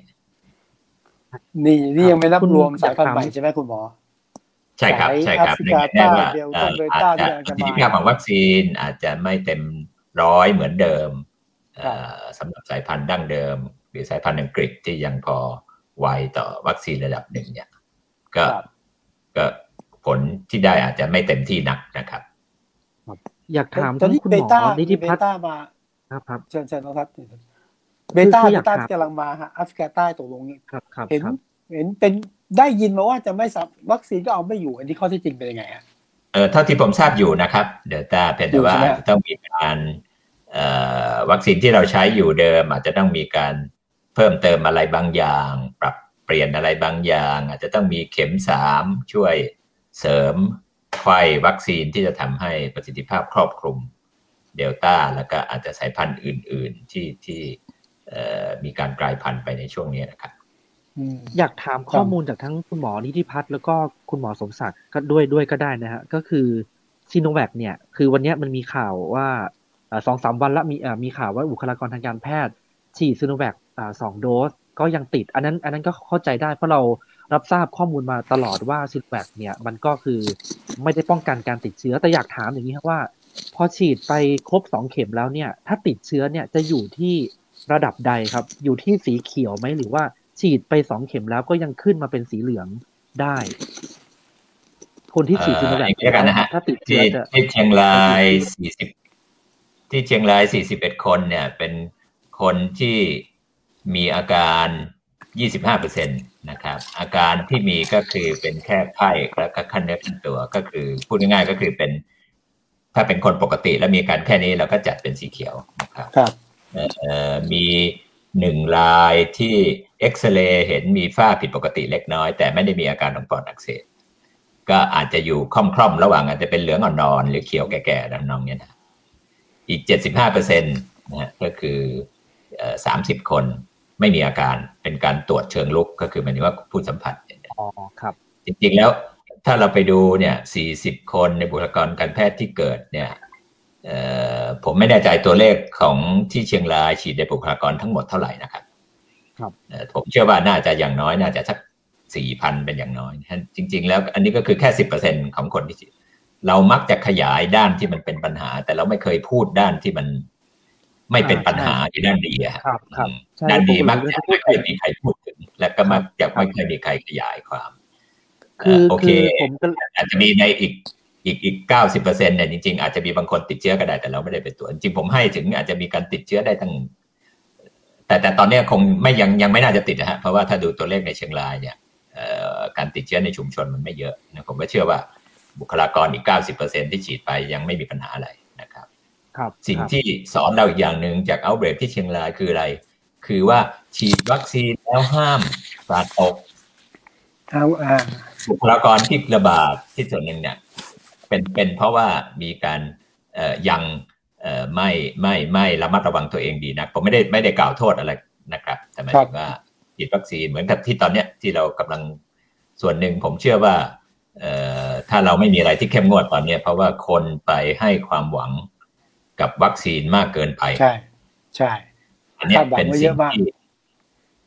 นี่นี่ยังไม่นับคุณรวมสายพันธุ์อยากถามใหม่ใช่ไหมคุณหมอใช่ครับสายใช่ครับแอฟริกาในแง่ว่าใต้เดลเอ่ต้าอเบอาจต้าจะที่กำลังปจะระมาสิทธิภาพของวัคซีนอาจจะไม่เต็มร้อยเหมือนเดิมเอ่อสำหรับสายพันธุ์ดั้งเดิม หรือสายพันธุ์อังกฤษที่ยังพอไวต่อวัคซีนระดับหนึ่งเนี่ยก็ครับก็ผลที่ได้อาจจะไม่เต็มที่นักนะครับ อยากถามตอนทั้งนี้คุณเบหมอต้านิติเบพัฒน์ต้ามาครับครับเชิญเชิญน้องทัศน์เบต้าคือเบอยากต้าถามกำลังมาฮะแอฟริกาใต้ตกลงครับครับเห็นครับเห็นเป็นได้ยินมาว่าจะไม่สับวัคซีนก็เอาไม่อยู่ อันนี้ข้อเที่จริงเป็นยังไงฮะเออเท่าที่ผมทราบอยู่นะครับ เดลต้าเป็นอยู่แต่ว่าใช่ไหมจะต้องมีการเอ่อวัคซีนที่เราใช้อยู่เดิม อาจจะต้องมีการเพิ่มเติมอะไรบางอย่าง ปรับเปลี่ยนอะไรบางอย่าง อาจจะต้องมีเข็มสามช่วยเสริม ไข้วัคซีนที่จะทำให้ประสิทธิภาพครอบคลุมเดลต้าแล้วก็อาจจะสายพันธุ์อื่น ๆ ที่ที่มีการกลายพันธุ์ไปในช่วงนี้นะครับอยากถามข้อมูลจากทั้งคุณหมอนิติพัฒน์แล้วก็คุณหมอสมศักดิ์ก็ด้วยด้วยก็ได้นะฮะก็คือซีโนแวคเนี่ย คือวันนี้มันมีข่าวว่าสองสามวันละมีมีข่าวว่าบุคลากรทางการแพทย์ฉีดซีโนแวคสองโดสก็ยังติด อันนั้น อันนั้นก็เข้าใจได้เพราะเรา รับทราบข้อมูลมาตลอดว่าซีโนแวคเนี่ยมันก็คือไม่ได้ป้องกันการติดเชื้อแต่อยากถามอย่างนี้ครับว่า พอฉีดไปครบสองเข็มแล้วเนี่ย ถ้าติดเชื้อเนี่ยจะอยู่ที่ระดับใดครับ อยู่ที่สีเขียวไหมหรือว่าฉีดไปสองเข็มแล้วก็ยังขึ้นมาเป็นสีเหลืองได้ คนที่ฉีดซีโนแวคเอ่ออย่างนี้แล้วกันนะฮะถ้าติดเชื้ที่อจะที่เชียงรายสี่สิบที่เชียงรายสี่สิบเอ็ดคนเนี่ย เป็นคนที่มีอาการ ยี่สิบห้าเปอร์เซ็นตนะครับ อาการที่มีก็คือเป็นแค่ไข้แล้วก็ขั้นเนื้อขั้นตัวก็คือพูดง่ายๆก็คือเป็น ถ้าเป็นคนปกติแล้วมีอาการแค่นี้เราก็จัดเป็นสีเขียวนะครับครับเอ่อมีหนึ่งรายที่เอ็กซเรย์เห็นมีฝ้าผิดปกติเล็กน้อย แต่ไม่ได้มีอาการของปอดอักเสบก็อาจจะอยู่ค่อมๆระหว่างอาจจะเป็นเหลืองอ่อนๆหรือเขียวแก่ๆดังน้องเนี่ยนะอีกเจ็ดสิบห้าเปอร์เซ็นต์นะก็คือสามสิบคน ไม่มีอาการเป็นการตรวจเชิงลุกก็คือหมายถึงว่าผู้สัมผัสอ๋อครับ จริงๆแล้วถ้าเราไปดูเนี่ย40คนในบุคลากรการแพทย์ที่เกิดเนี่ยเอ่อผมไม่แน่ใจตัวเลขของที่เชียงรายฉีดในบุคลากรทั้งหมดเท่าไหร่นะครับ ครับเอ่อผมเชื่อว่าน่าจะอย่างน้อยน่าจะสักสี่พันเป็นอย่างน้อยนะจริง ๆ แล้วอันนี้ก็คือแค่สิบเปอร์เซ็นของคนที่ฉีดเรามักจะขยายด้านที่มันเป็นปัญหา แต่เราไม่เคยพูดด้านที่มัน ไม่เป็นปัญหาหรือด้านดีอะฮะครับครับอืมใช่ด้านดีผมมักผมจะพูไม่ดเคยมีใครพูดถึง และก็มักจะไม่เคยมีใครขยายความคือโอเคคือผมก็อาจจะมีในอีกอีกอีกเก้าสิบเปอร์เซ็นเนี่ยจริงๆอาจจะมีบางคนติดเชื้อก็ได้แต่เราไม่ได้ไปตรวจจริงๆผมให้ถึงอาจจะมีการติดเชื้อได้ทั้งแต่แต่ตอนเนี้ยคงไม่ยังยังไม่น่าจะติดนะฮะเพราะว่าถ้าดูตัวเลขในเชียงรายเนี่ยเอ่อการติดเชื้อในชุมชนมันไม่เยอะนะผมก็เชื่อว่าบุคลากรอีก 90%ที่ฉีดไปยังไม่มีปัญหาอะไรนะครับครับ สิ่งครับที่สอนเราอีกอย่างหนึ่งจากเอาเบรกที่เชียงรายคืออะไร คือว่าฉีดวัคซีนแล้วห้ามปราดตกเอาอ่าบุคลากรที่ระบาดที่ส่วนหนึ่งเนี่ย เป็นเป็นเพราะว่ามีการเอ่อยังเอ่อไม่ไม่ไม่ระมัดระวังตัวเองดีนะผมไม่ได้ไม่ได้กล่าวโทษอะไรนะครับแต่หมายถึงว่าฉีดวัคซีนเหมือนกับที่ตอนเนี้ยที่เรากำลังส่วนหนึ่งผมเชื่อว่าเอ่อถ้าเราไม่มีอะไรที่เข้มงวดตอนเนี้ยเพราะว่าคนไปให้ความหวัง กับวัคซีนมากเกินไป ใช่ ใช่อันเนี้ยคาดหวังเป็นไว้เยสิ่งอะมากที่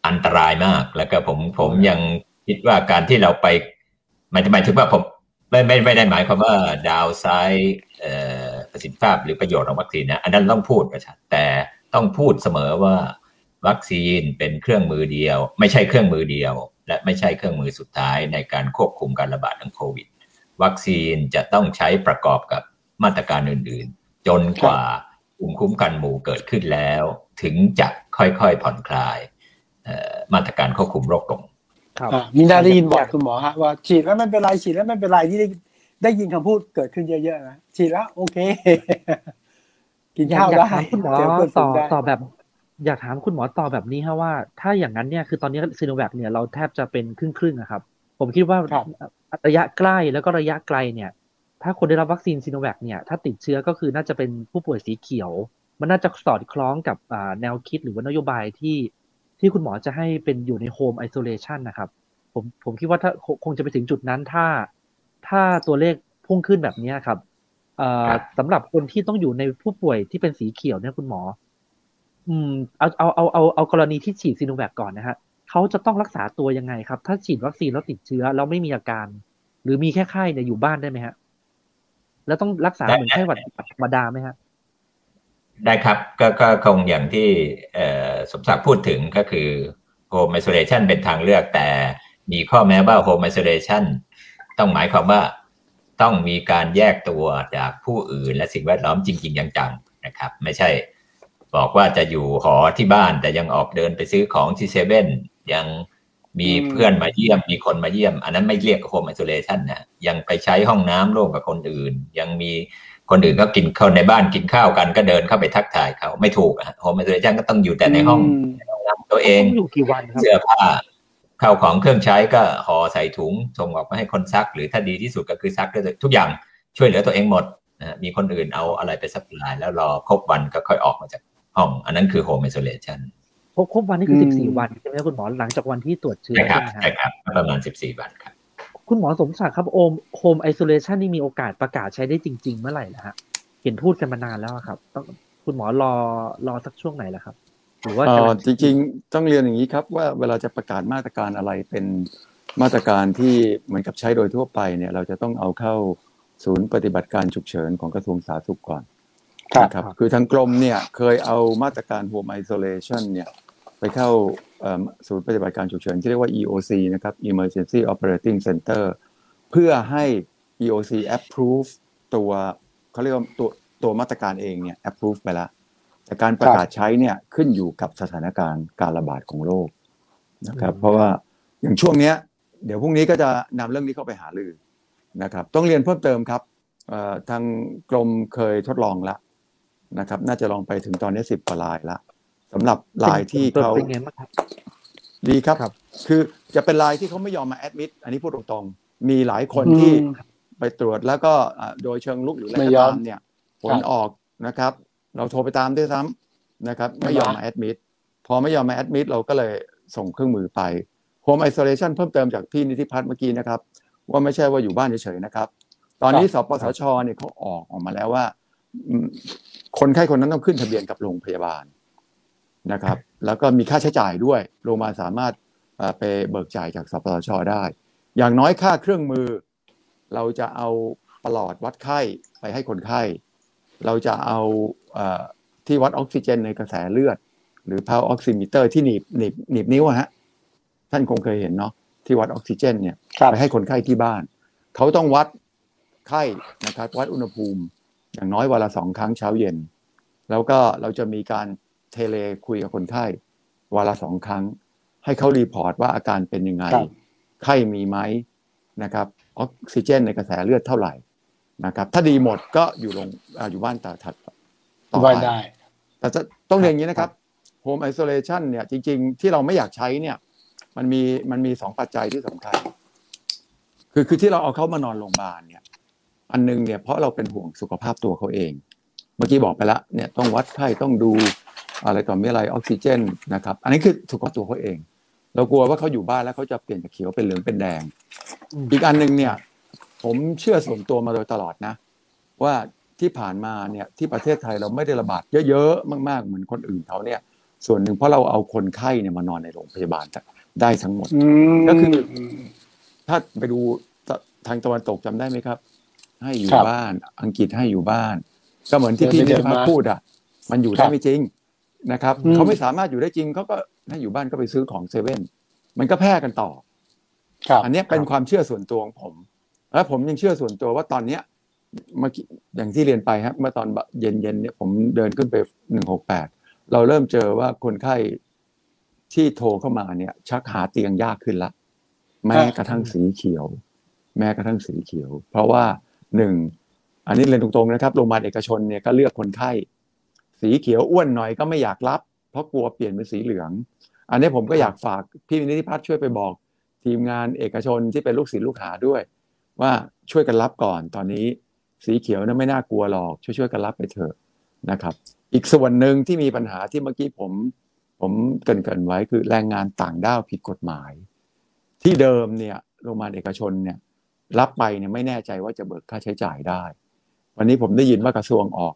อันตรายมากแล้วก็ผมผมยังคิดว่าการที่เราไปหมายหมายถึงว่าผมไม่ไม่ไม่ได้หมายความว่าดาวไซด์เอ่อประสิทธิภาพหรือประโยชน์ของวัคซีนนะอันนั้นต้องพูดประชัดแต่ต้องพูดเสมอว่าวัคซีนเป็นเครื่องมือเดียว ไม่ใช่เครื่องมือเดียว และไม่ใช่เครื่องมือสุดท้ายในการควบคุมการระบาดของโควิด วัคซีนจะต้องใช้ประกอบกับมาตรการอื่นๆ จนกว่าภูมิคุ้มกันหมู่เกิดขึ้นแล้ว ถึงจะค่อยๆผ่อนคลายเอ่อมาตรการควบคุมโรคลงครับอ่ามีนาได้ยินบอกคุณหมอฮะว่าฉีดแล้วไม่เป็นไรฉีดแล้วไม่เป็นไรที่ได้ได้ยินคำพูดเกิดขึ้นเยอะๆนะฉีดแล้วโอเค กินอยากข้าวอยากได้ถามคุณหมอเจอเพื่อนฝูต่องได้ต่อแบบ อยากถามคุณหมอต่อแบบนี้ฮะว่า ถ้าอย่างนั้นเนี่ยคือตอนนี้ซีโนแวคเนี่ยเราแทบจะเป็นครึ่งครึ่งๆอะครับ ผมคิดว่าครับระยะใกล้แล้วก็ระยะไกลเนี่ย ถ้าคนได้รับวัคซีนซีโนแวคเนี่ย ถ้าติดเชื้อก็คือน่าจะเป็นผู้ป่วยสีเขียว มันน่าจะสอดคล้องกับแนวคิดหรือว่านโยบายที่ที่คุณหมอจะให้เป็นอยู่ใน home isolation นะครับ ผมผมคิดว่าถ้าคงจะไปถึงจุดนั้นถ้าถ้าตัวเลขพุ่งขึ้นแบบนี้ครับเอ่อครับสำหรับคนที่ต้องอยู่ในผู้ป่วยที่เป็นสีเขียวเนี่ยคุณหมอ อืมเอาเอาเอาเอาเอากรณีที่ฉีดซีโนแวคก่อนนะฮะเขาจะต้องรักษาตัวยังไงครับ ถ้าฉีดวัคซีนแล้วติดเชื้อแล้วไม่มีอาการ หรือมีแค่ไข้เนี่ยอยู่บ้านได้ไหมฮะ แล้วต้องรักษาได้เหมือนไข้หวัดธรรมดาไหมฮะได้ครับก็ก็คงอย่างที่เอ่อสมศักดิ์พูดถึงก็คือ Home Isolation เป็นทางเลือก แต่มีข้อแม้ว่า Home Isolation ต้องหมายความว่าต้องมีการแยกตัวจากผู้อื่นและสิ่งแวดล้อมจริงๆจังๆนะครับ ไม่ใช่บอกว่าจะอยู่หอที่บ้านแต่ยังออกเดินไปซื้อของที่เซเว่นยัง มีอืมเพื่อนมาเยี่ยมมีคนมาเยี่ยม อันนั้นไม่เรียก Home Isolation นะยังไปใช้ห้องน้ำร่วมกับคนอื่น ยังมีคนอื่นก็กินข้าวในบ้านกินข้าวกันก็เดินเข้าไปทักทายเขาไม่ถูกอะ Home Isolation ก็ต้องอยู่แต่ในห้องมตัวเองต้องอยู่กี่วันครับเสื้อผ้าข้าวของเครื่องใช้ก็ห่อใส่ถุงส่งออกมาให้คนซัก หรือถ้าดีที่สุดก็คือซักด้วยตัวทุกอย่างช่วยเหลือตัวเองหมดนะฮะมีคนอื่นเอาอะไรไป supply แล้วรอครบวันก็ค่อยออกมาจากห้อง อันนั้นคือ home isolation คร บครบวันนี่คืออืมสิบสี่วันใช่ไหมครับคุณหมอหลังจากวันที่ตรวจเชื้อใช่ครับใช่ไหมฮะใช่ครับประมาณ14วันครับ คุณหมอสมศักดิ์ครับ home home isolation นี่มีโอกาสประกาศใช้ได้จริง ๆ เมื่อไหร่นะฮะเห็นพูดกันมานานแล้วอะครับ ต้องคุณหมอรอรอสักช่วงไหนแล้วครับ หรือว่าเอ่อกำลังจริงๆต้องเรียนอย่างนี้ครับ ว่าเวลาจะประกาศมาตรการอะไรเป็นมาตรการที่เหมือนกับใช้โดยทั่วไปเนี่ย เราจะต้องเอาเข้าศูนย์ปฏิบัติการฉุกเฉินของกระทรวงสาธารณสุขก่อนครับนะครับ คือทางกรมเนี่ยเคยเอามาตรการ Home Isolation เนี่ย ไปเข้าเอิ่มศูนย์ปฏิบัติการฉุกเฉินที่เรียกว่า EOC นะครับ Emergency Operating Center เพื่อให้ EOC approve ตัวเขาเรียกว่าตัวตัวมาตรการเองเนี่ย approve ไปแล้วแต่การประกาศใช้เนี่ยขึ้นอยู่กับสถานการณ์การระบาดของโรคนะครับ เพราะว่าอย่างช่วงเนี้ย เดี๋ยวพรุ่งนี้ก็จะนำเรื่องนี้เข้าไปหาลือนะครับ ต้องเรียนเพิ่มเติมครับเอ่อทางกรมเคยทดลองแล้วนะครับ น่าจะลองไปถึงตอนนี้สิบกว่ารายละ สำหรับรายที่เขาเป็นไงบ้างครับดีครับครับคือจะเป็นรายที่เขาไม่ยอมมาแอดมิดอันนี้พูดตรงๆ มีหลายคนที่อืมไปตรวจแล้วก็อ่าโดยเชิงลุกหรืออะไรไม่ก็ยอมตามเนี่ยผครัลบออกนะครับ เราโทรไปตามด้วยซ้ำนะครับ ไม่ยอมมาแอดมิดพอไม่ยอมมาแอดมิดเราก็เลยส่งเครื่องมือไป Home Isolation เพิ่มเติมจากพี่นิติพัฒน์เมื่อกี้นะครับ ว่าไม่ใช่ว่าอยู่บ้านเฉยๆนะครับ ตอนนี้สปสชเนี่ยเขาออกออกมาแล้วว่าอืมคนไข้คนนั้นต้องขึ้นทะเบียนกับโรงพยาบาล นะครับ แล้วก็มีค่าใช้จ่ายด้วยโรงพยาบาลสามารถเอ่อไปเบิกจ่ายจากสปสชได้ อย่างน้อยค่าเครื่องมือ เราจะเอาปลอดวัดไข้ไปให้คนไข้ เราจะเอาเอ่อที่วัดออกซิเจนในกระแสเลือด หรือ pulse oximeter ที่หนีบหนีบหนีบนิ้วอะฮะท่านคงเคยเห็นเนาะที่วัดออกซิเจนเนี่ยครับไปให้คนไข้ที่บ้าน เขาต้องวัดไข้นะครับวัดอุณหภูมิ อย่างน้อยวันละสองครั้งเช้าเย็น แล้วก็เราจะมีการ tele คุยกับคนไข้วันละสองครั้ง ให้เขา report ว่าอาการเป็นยังไงครับไข้มีไหมนะครับออกซิเจนในกระแสเลือดเท่าไหร่นะครับ ถ้าดีหมดก็อยู่ลงอ่าอยู่บ้านต่อถัดต่อไว้ไปได้แต่จะต้องเรียนอย่างนี้นะครับโฮมไอโซเลชันเนี่ยจริง ๆ ที่เราไม่อยากใช้เนี่ย มันมีมันมีสองปัจจัยที่สำคัญ คือคือที่เราเอาเขามานอนโรงพยาบาลเนี่ย อันหนึงเนี่ยเพราะเราเป็นห่วงสุขภาพตัวเขาเอง เมื่อกี้บอกไปแล้วเนี่ยต้องวัดไข้ต้องดู อะไรต่อมีอะไรออกซิเจนนะครับ อันนี้คือสุขภาพตัวเขาเอง เรากลัวว่าเขาอยู่บ้านแล้วเขาจะเปลี่ยนจากเขียวเป็นเหลืองเป็นแดงอืมอีกอันหนึ่งเนี่ย ผมเชื่อส่วนตัวมาโดยตลอดนะ ว่าที่ผ่านมาเนี่ยที่ประเทศไทยเราไม่ได้ระบาดเยอะๆมาก ๆ เหมือนคนอื่นเขาเนี่ย ส่วนหนึ่งเพราะเราเอาคนไข้เนี่ยมานอนในโรงพยาบาลได้ทั้งหมดอืมก็คือ ถ้าไปดูตทางตะวันตกจำได้ไหมครับ ให้อยู่ครับบ้านอังกฤษให้อยู่บ้าน ก็เหมือนที่เดินพี่ไปนิเดินพัฒมาน์พูดอะ มันอยู่คได้รับไม่จริง นะครับอืมเขาไม่สามารถอยู่ได้จริงเขาก็ให้อยู่บ้านก็ไปซื้อของเซเว่นมันก็แพร่กันต่อครับอันเนี้ยเป็นความเชื่อส่วนตัวของผม และผมยังเชื่อส่วนตัวว่าตอนเนี้ยเมื่อกี้อย่างที่เรียนไปครับเมื่อตอนเย็นๆเนี่ยผมเดินขึ้นไปหนึ่งหกแปดเราเริ่มเจอว่าคนไข้ที่โทรเข้ามาเนี่ย ชักหาเตียงยากขึ้นละแม้กระทั่งสีเขียว แม้กระทั่งสีเขียว เพราะว่าหนึ่งอันนี้เรียนตรงๆนะครับโรงพยาบาลเอกชนเนี่ยก็เลือกคนไข้ สีเขียวอ้วนหน่อยก็ไม่อยากรับ เพราะกลัวเปลี่ยนเป็นสีเหลือง อันนี้ผมก็อยากฝากพี่นิติพัฒน์ช่วยไปบอก ทีมงานเอกชนที่เป็นลูกศิษย์ลูกหาด้วย ว่าช่วยกันรับก่อนตอนนี้สีเขียวนั้นไม่น่ากลัวหรอก ช่วยช่วยกันรับไปเถอะนะครับ อีกส่วนหนึ่งที่มีปัญหาที่เมื่อกี้ผมผมเกรินเกินไว้คือแรงงานต่างด้าวผิดกฎหมาย ที่เดิมเนี่ยโรงพยาบาลเอกชนเนี่ยรับไปเนี่ยไม่แน่ใจว่าจะเบิกค่าใช้จ่ายได้ วันนี้ผมได้ยินว่ากระทรวงออก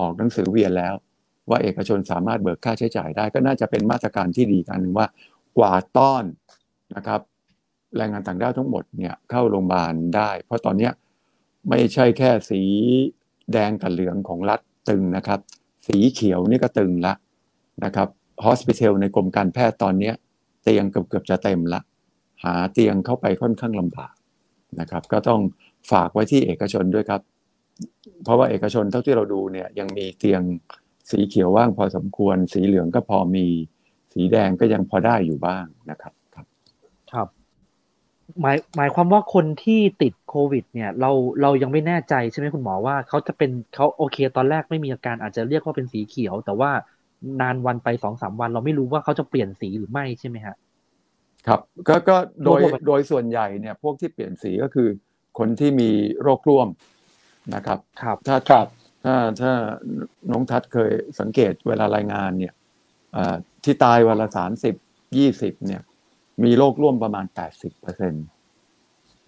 ออกหนังสือเวียนแล้ว ว่าเอกชนสามารถเบิกค่าใช้จ่ายได้ ก็น่าจะเป็นมาตรการที่ดีการหนึ่งว่ากว่าต้อนนะครับ แรงงานต่างด้าวทั้งหมดเนี่ยเข้าโรงพยาบาลได้ เพราะตอนนี้ไม่ใช่แค่สีแดงกับเหลืองของรัฐตึงนะครับ สีเขียวนี่ก็ตึงละนะครับฮอสพิทอลในกรมการแพทย์ตอนนี้เตียงเกือบเกือบจะเต็มละ หาเตียงเข้าไปค่อนข้างลำบากนะครับ ก็ต้องฝากไว้ที่เอกชนด้วยครับ เพราะว่าเอกชนเท่าที่เราดูเนี่ยยังมีเตียงสีเขียวว่างพอสมควร สีเหลืองก็พอมี สีแดงก็ยังพอได้อยู่บ้างนะครับ ครับ ครับหมายหมายความว่าคนที่ติดโควิด เนี่ย เราเรายังไม่แน่ใจใช่ไหมคุณหมอว่าเขาจะเป็นเขาโอเค ตอนแรกไม่มีอาการอาจจะเรียกว่าเป็นสีเขียว แต่ว่านานวันไปสองสามวัน เราไม่รู้ว่าเขาจะเปลี่ยนสีหรือไม่ใช่ไหมฮะครับ ก็ก็โดยโรคปกติโดยส่วนใหญ่เนี่ย พวกที่เปลี่ยนสีก็คือ คนที่มีโรคร่วม นะครับครับถ้าครับถ้าถ้าน้องทัศน์เคยสังเกตเวลารายงานเนี่ยเอ่อที่ตายวันละสามสิบยี่สิบเนี่ย มีโรคร่วมประมาณแปดสิบเปอร์เซ็นต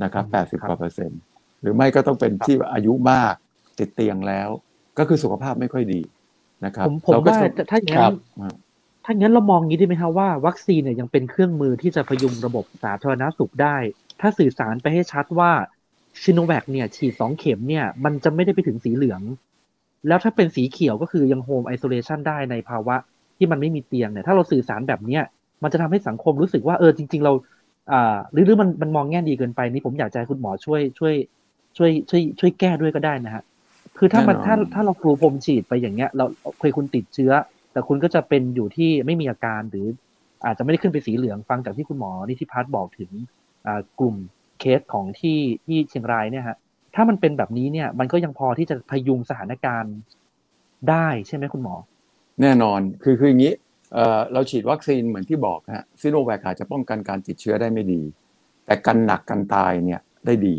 นะครับอืแปมดสิบครับกว่าเปอร์เซ็นต์หรือไม่ก็ต้องเป็นที่อายุมากติดเตียงแล้ว ก็คือสุขภาพไม่ค่อยดีนะครับผมผมเราก็ว่าจะถ้าอย่างครันั้นบอ่าถ้าอย่างนั้นเรามองอย่างนี้ได้ไหมครับว่าวัคซีนเนี่ยยังเป็นเครื่องมือที่จะพยุงระบบสาธารณสุขได้ ถ้าสื่อสารไปให้ชัดว่า ชิโนแวคเนี่ยฉีดสองเข็มเนี่ยมันจะไม่ได้ไปถึงสีเหลือง แล้วถ้าเป็นสีเขียวก็คือยังโฮมไอโซเลชันได้ในภาวะที่มันไม่มีเตียงเนี่ยถ้าเราสื่อสารแบบเนี้ยมันจะทำให้สังคมรู้สึกว่าเออจริง ๆ เราอ่าหรือหรือมันมันมองแง่ดีเกินไปนี่ผมอยากจะให้คุณหมอช่วยช่วย ช่วยช่วย ช่วยแก้ด้วยก็ได้นะฮะคือถ้ามันแน่นอนถ้าถ้าเราปลูพรมฉีดไปอย่างเงี้ย เราเคยคุณติดเชื้อ แต่คุณก็จะเป็นอยู่ที่ไม่มีอาการหรืออาจจะไม่ได้ขึ้นไปสีเหลืองฟังจากที่คุณหมอนิติพัฒน์บอกถึงอ่ากลุ่ม เคสของที่ที่เชียงรายเนี่ยฮะถ้ามันเป็นแบบนี้เนี่ยมันก็ยังพอที่จะพยุงสถานการณ์ได้ใช่ไหมคุณหมอ แน่นอนคือคืออย่างนี้เอ่อเราฉีดวัคซีนเหมือนที่บอกฮะซิโนแวคอาจจะป้องกันการติดเชื้อได้ไม่ดี แต่กันหนักกันตายเนี่ยได้ดี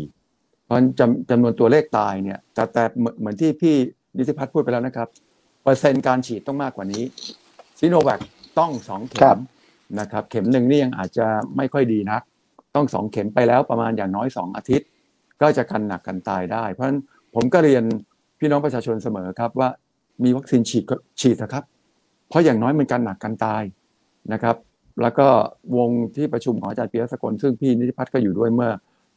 เพราะฉะนั้นจำจำนวนตัวเลขตายเนี่ยแต่แต่เหมือนเหมือนที่พี่นิติพัฒน์พูดไปแล้วนะครับ เปอร์เซ็นต์การฉีดต้องมากกว่านี้ซิโนแวคต้องสองเข็ครัมบนะครับ เข็มหนึ่งนี่ยังอาจจะไม่ค่อยดีนัก ต้องสองเข็มไปแล้วประมาณอย่างน้อยสองอาทิตย์ ก็จะกันหนักกันตายได้ เพราะฉะนั้นผมก็เรียนพี่น้องประชาชนเสมอครับว่ามีวัคซีนฉีดก็ฉีดนะครับ เพราะอย่างน้อยมันกันหนักกันตายนะครับ แล้วก็วงที่ประชุมของอาจารย์เปียสกลซึ่งพี่นิติพัฒน์ก็อยู่ด้วยเมื่อ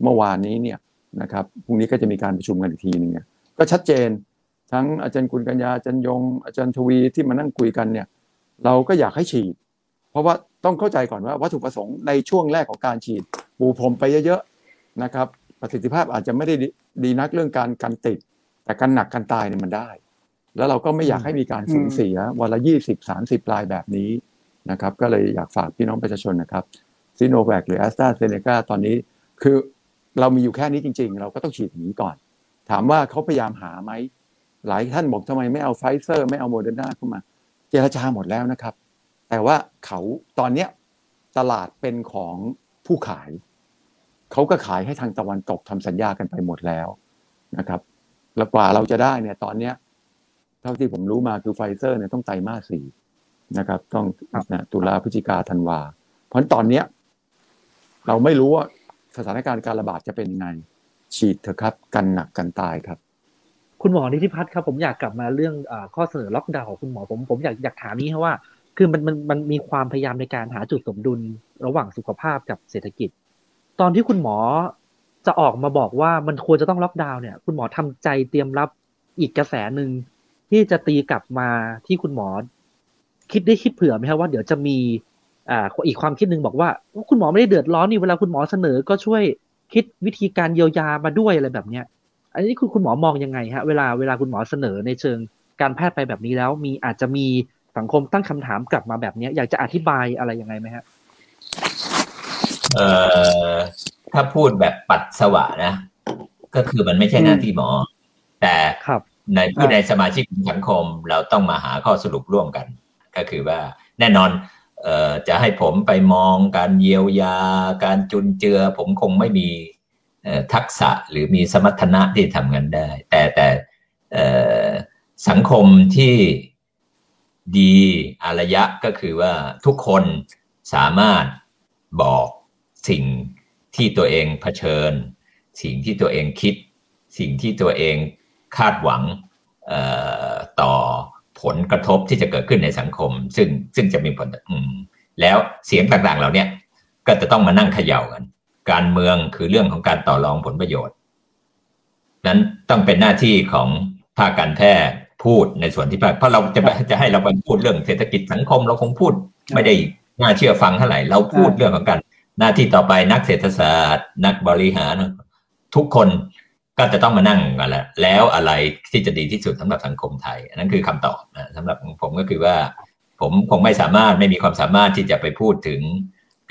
เมื่อวานนี้เนี่ยนะครับพรุ่งนี้ก็จะมีการประชุมกันอีกทีหนึงเนี่ยก็ชัดเจนทั้งอาจารย์กุลกัญญาอาจารย์ยง อาจารย์ทวีที่มานั่งคุยกันเนี่ยเราก็อยากให้ฉีด เพราะว่าต้องเข้าใจก่อนว่าวัตถุประสงค์ในช่วงแรกของการฉีด ปูพรมไปเยอะๆนะครับ ประสิทธิภาพอาจจะไม่ได้ดีดีนักเรื่องการกันติด แต่กันหนักกันตายเนี่ยมันได้ แล้วเราก็ไม่อยากให้มีการสูญเสียวันละยี่สิบสามสิบรายแบบนี้นะครับ ก็เลยอยากฝากพี่น้องประชาชนนะครับซีโนแวคหรือแอสตราเซเนกาตอนนี้คือเรามีอยู่แค่นี้จริง ๆ เราก็ต้องฉีดอย่างนี้ก่อน ถามว่าเขาพยายามหาไหม หลายท่านบอกทำไมไม่เอาไฟเซอร์ ไม่เอาโมเดอร์นาเข้ามา เจรจาหมดแล้วนะครับ แต่ว่าเขาตอนเนี้ยตลาดเป็นของ ผู้ขายเขาก็ขายให้ทางตะวันตกทำสัญญากันไปหมดแล้วนะครับ แล้วกว่าเราจะได้เนี่ยตอนเนี้ย เท่าที่ผมรู้มาคือไฟเซอร์เนี่ยต้องไตรมาสสี่นะครับ ต้องนะตุลาพฤศจิกาธันวา เพราะฉะนั้นตอนเนี้ย เราไม่รู้ว่าสถานการณ์การระบาดจะเป็นยังไง ฉีดเถอะครับ กันหนักกันตายครับ คุณหมอนิติพัฒน์ครับ ผมอยากกลับมาเรื่องอาข้อเสนอล็อกดาวน์ของคุณหมอผมผมอยากอยากถามนี้ครับว่า คือมันมันมันมีความพยายามในการหาจุดสมดุล ระหว่างสุขภาพกับเศรษฐกิจ ตอนที่คุณหมอจะออกมาบอกว่ามันควรจะต้องล็อกดาวน์เนี่ย คุณหมอทำใจเตรียมรับอีกกระแสหนึ่งที่จะตีกลับมาที่คุณหมอ คิดได้คิดเผื่อไหมครับว่าเดี๋ยวจะมีอ่าอีกความคิดหนึ่งบอกว่า คุณหมอไม่ได้เดือดร้อนนี่เวลาคุณหมอเสนอก็ช่วยคิดวิธีการเยียวยามาด้วยอะไรแบบเนี้ย อันนี้คุณคุณหมอมองยังไงฮะเวลาเวลาคุณหมอเสนอในเชิงการแพทย์ไปแบบนี้แล้วมีอาจจะมีสังคมตั้งคำถามกลับมาแบบเนี้ยอยากจะอธิบายอะไรยังไงไหมฮะ เอ่อถ้าพูดแบบปัดสวะนะ ก็คือมันไม่ใช่หน้าที่หมอ แต่ครับในผู้ในสมาชิกของสังคมเราต้องมาหาข้อสรุปร่วมกัน ก็คือว่าแน่นอนเอ่อจะให้ผมไปมองการเยียวยา การจุนเจือ ผมคงไม่มีเอ่อทักษะหรือมีสมรรถนะที่ทำงานได้ แต่แต่เอ่อสังคมที่ดีอารยะก็คือว่าทุกคนสามารถบอก สิ่งที่ตัวเองเผชิญ สิ่งที่ตัวเองคิด สิ่งที่ตัวเองคาดหวังเอ่อต่อผลกระทบที่จะเกิดขึ้นในสังคม ซึ่งซึ่งจะมีผลอืมแล้วเสียงต่างๆ เหล่าเนี้ยก็จะต้องมานั่งเขย่ากัน การเมืองคือเรื่องของการต่อรองผลประโยชน์ นั้นต้องเป็นหน้าที่ของภาคการแพทย์พูดในส่วนที่ภาคเพราะเราจะไปจะให้เราไปพูดเรื่องเศรษฐกิจสังคม เราคงพูดไม่ได้น่าเชื่อฟังเท่าไหร่เราพูดเรื่องของการ หน้าที่ต่อไปนักเศรษฐศาสตร์ นักบริหาร ทุกคนก็จะต้องมานั่งกันแล้วแล้วอะไรที่จะดีที่สุดสำหรับสังคมไทย อันนั้นคือคำตอบนะสำหรับผมก็คือว่า ผมคงไม่สามารถไม่มีความสามารถที่จะไปพูดถึง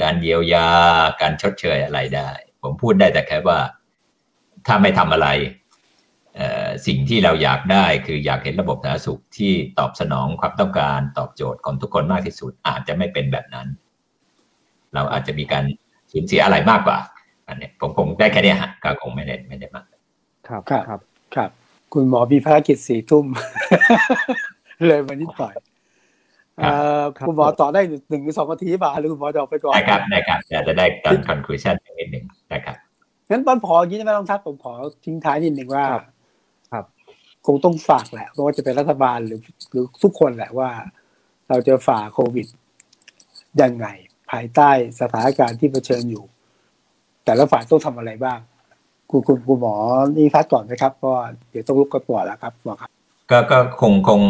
การเยียวยา การชดเชยอะไรได้ ผมพูดได้แต่แค่ว่า ถ้าไม่ทำอะไรสิ่งที่เราอยากได้คืออยากเห็นระบบสาธารณสุขที่ตอบสนองความต้องการตอบโจทย์ของทุกคนมากที่สุดอาจจะไม่เป็นแบบนั้น เราอาจจะมีการสูญเสียอะไรมากกว่า อันเนี้ยผมคงได้แค่เนี้ยฮะก็คงไม่ได้ไม่ได้มากครับครับครับครับ คุณหมอมีภารกิจสี่ทุ่ม เลยมานิดหน่อยเอ่อครับคุณหมอต่อได้หนึ่งหรือสองนาทีป่ะหรือคุณหมอจะออกไปก่อนได้ครับได้ครับจะจะได้การ conclusion นิดหนึ่งนะครับงั้นตอนพออย่างนี้ได้ไหมต้องทักผมขอทิ้งท้ายนิดหนึ่งว่าครับครับคงต้องฝากแหละไม่ว่าจะเป็นรัฐบาลหรือ หรือทุกคนแหละว่า เราจะฝ่าโควิดยังไง ภายใต้สถานการณ์ที่เผชิญอยู่ แต่ละฝ่ายต้องทำอะไรบ้าง คุณคุณคุณหมอนี่พักก่อนไหมครับเพราะเดี๋ยวต้องลุกกันต่อแล้วครับหมอครับ ก็ก็คงคง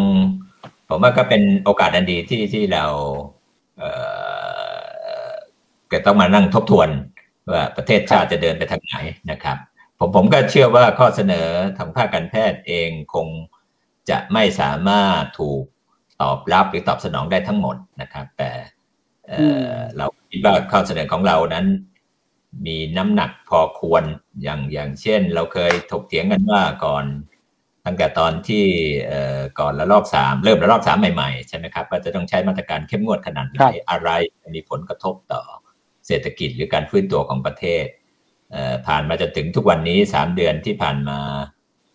ผมว่าก็เป็นโอกาสอันดีที่ที่เราเอ่อก็ต้องมานั่งทบทวนว่าประเทศชาติจะเดินไปทางไหนนะครับ ผมผมก็เชื่อว่าข้อเสนอทางภาคการแพทย์เองคงจะไม่สามารถถูกตอบรับหรือตอบสนองได้ทั้งหมดนะครับ แต่ เอ่อเราคิดว่าข้อเสนอของเรานั้น มีน้ำหนักพอควรอย่างอย่างเช่น เราเคยถกเถียงกันว่าก่อนตั้งแต่ตอนที่เอ่อก่อนระลอกสามเริ่มระลอกสามใหม่ๆ ใช่ไหมครับว่าจะต้องใช้มาตรการเข้มงวดขนาดไหนครับอะไรมีผลกระทบต่อเศรษฐกิจหรือการฟื้นตัวของประเทศเอ่อผ่านมาจนถึงทุกวันนี้สามเดือนที่ผ่านมา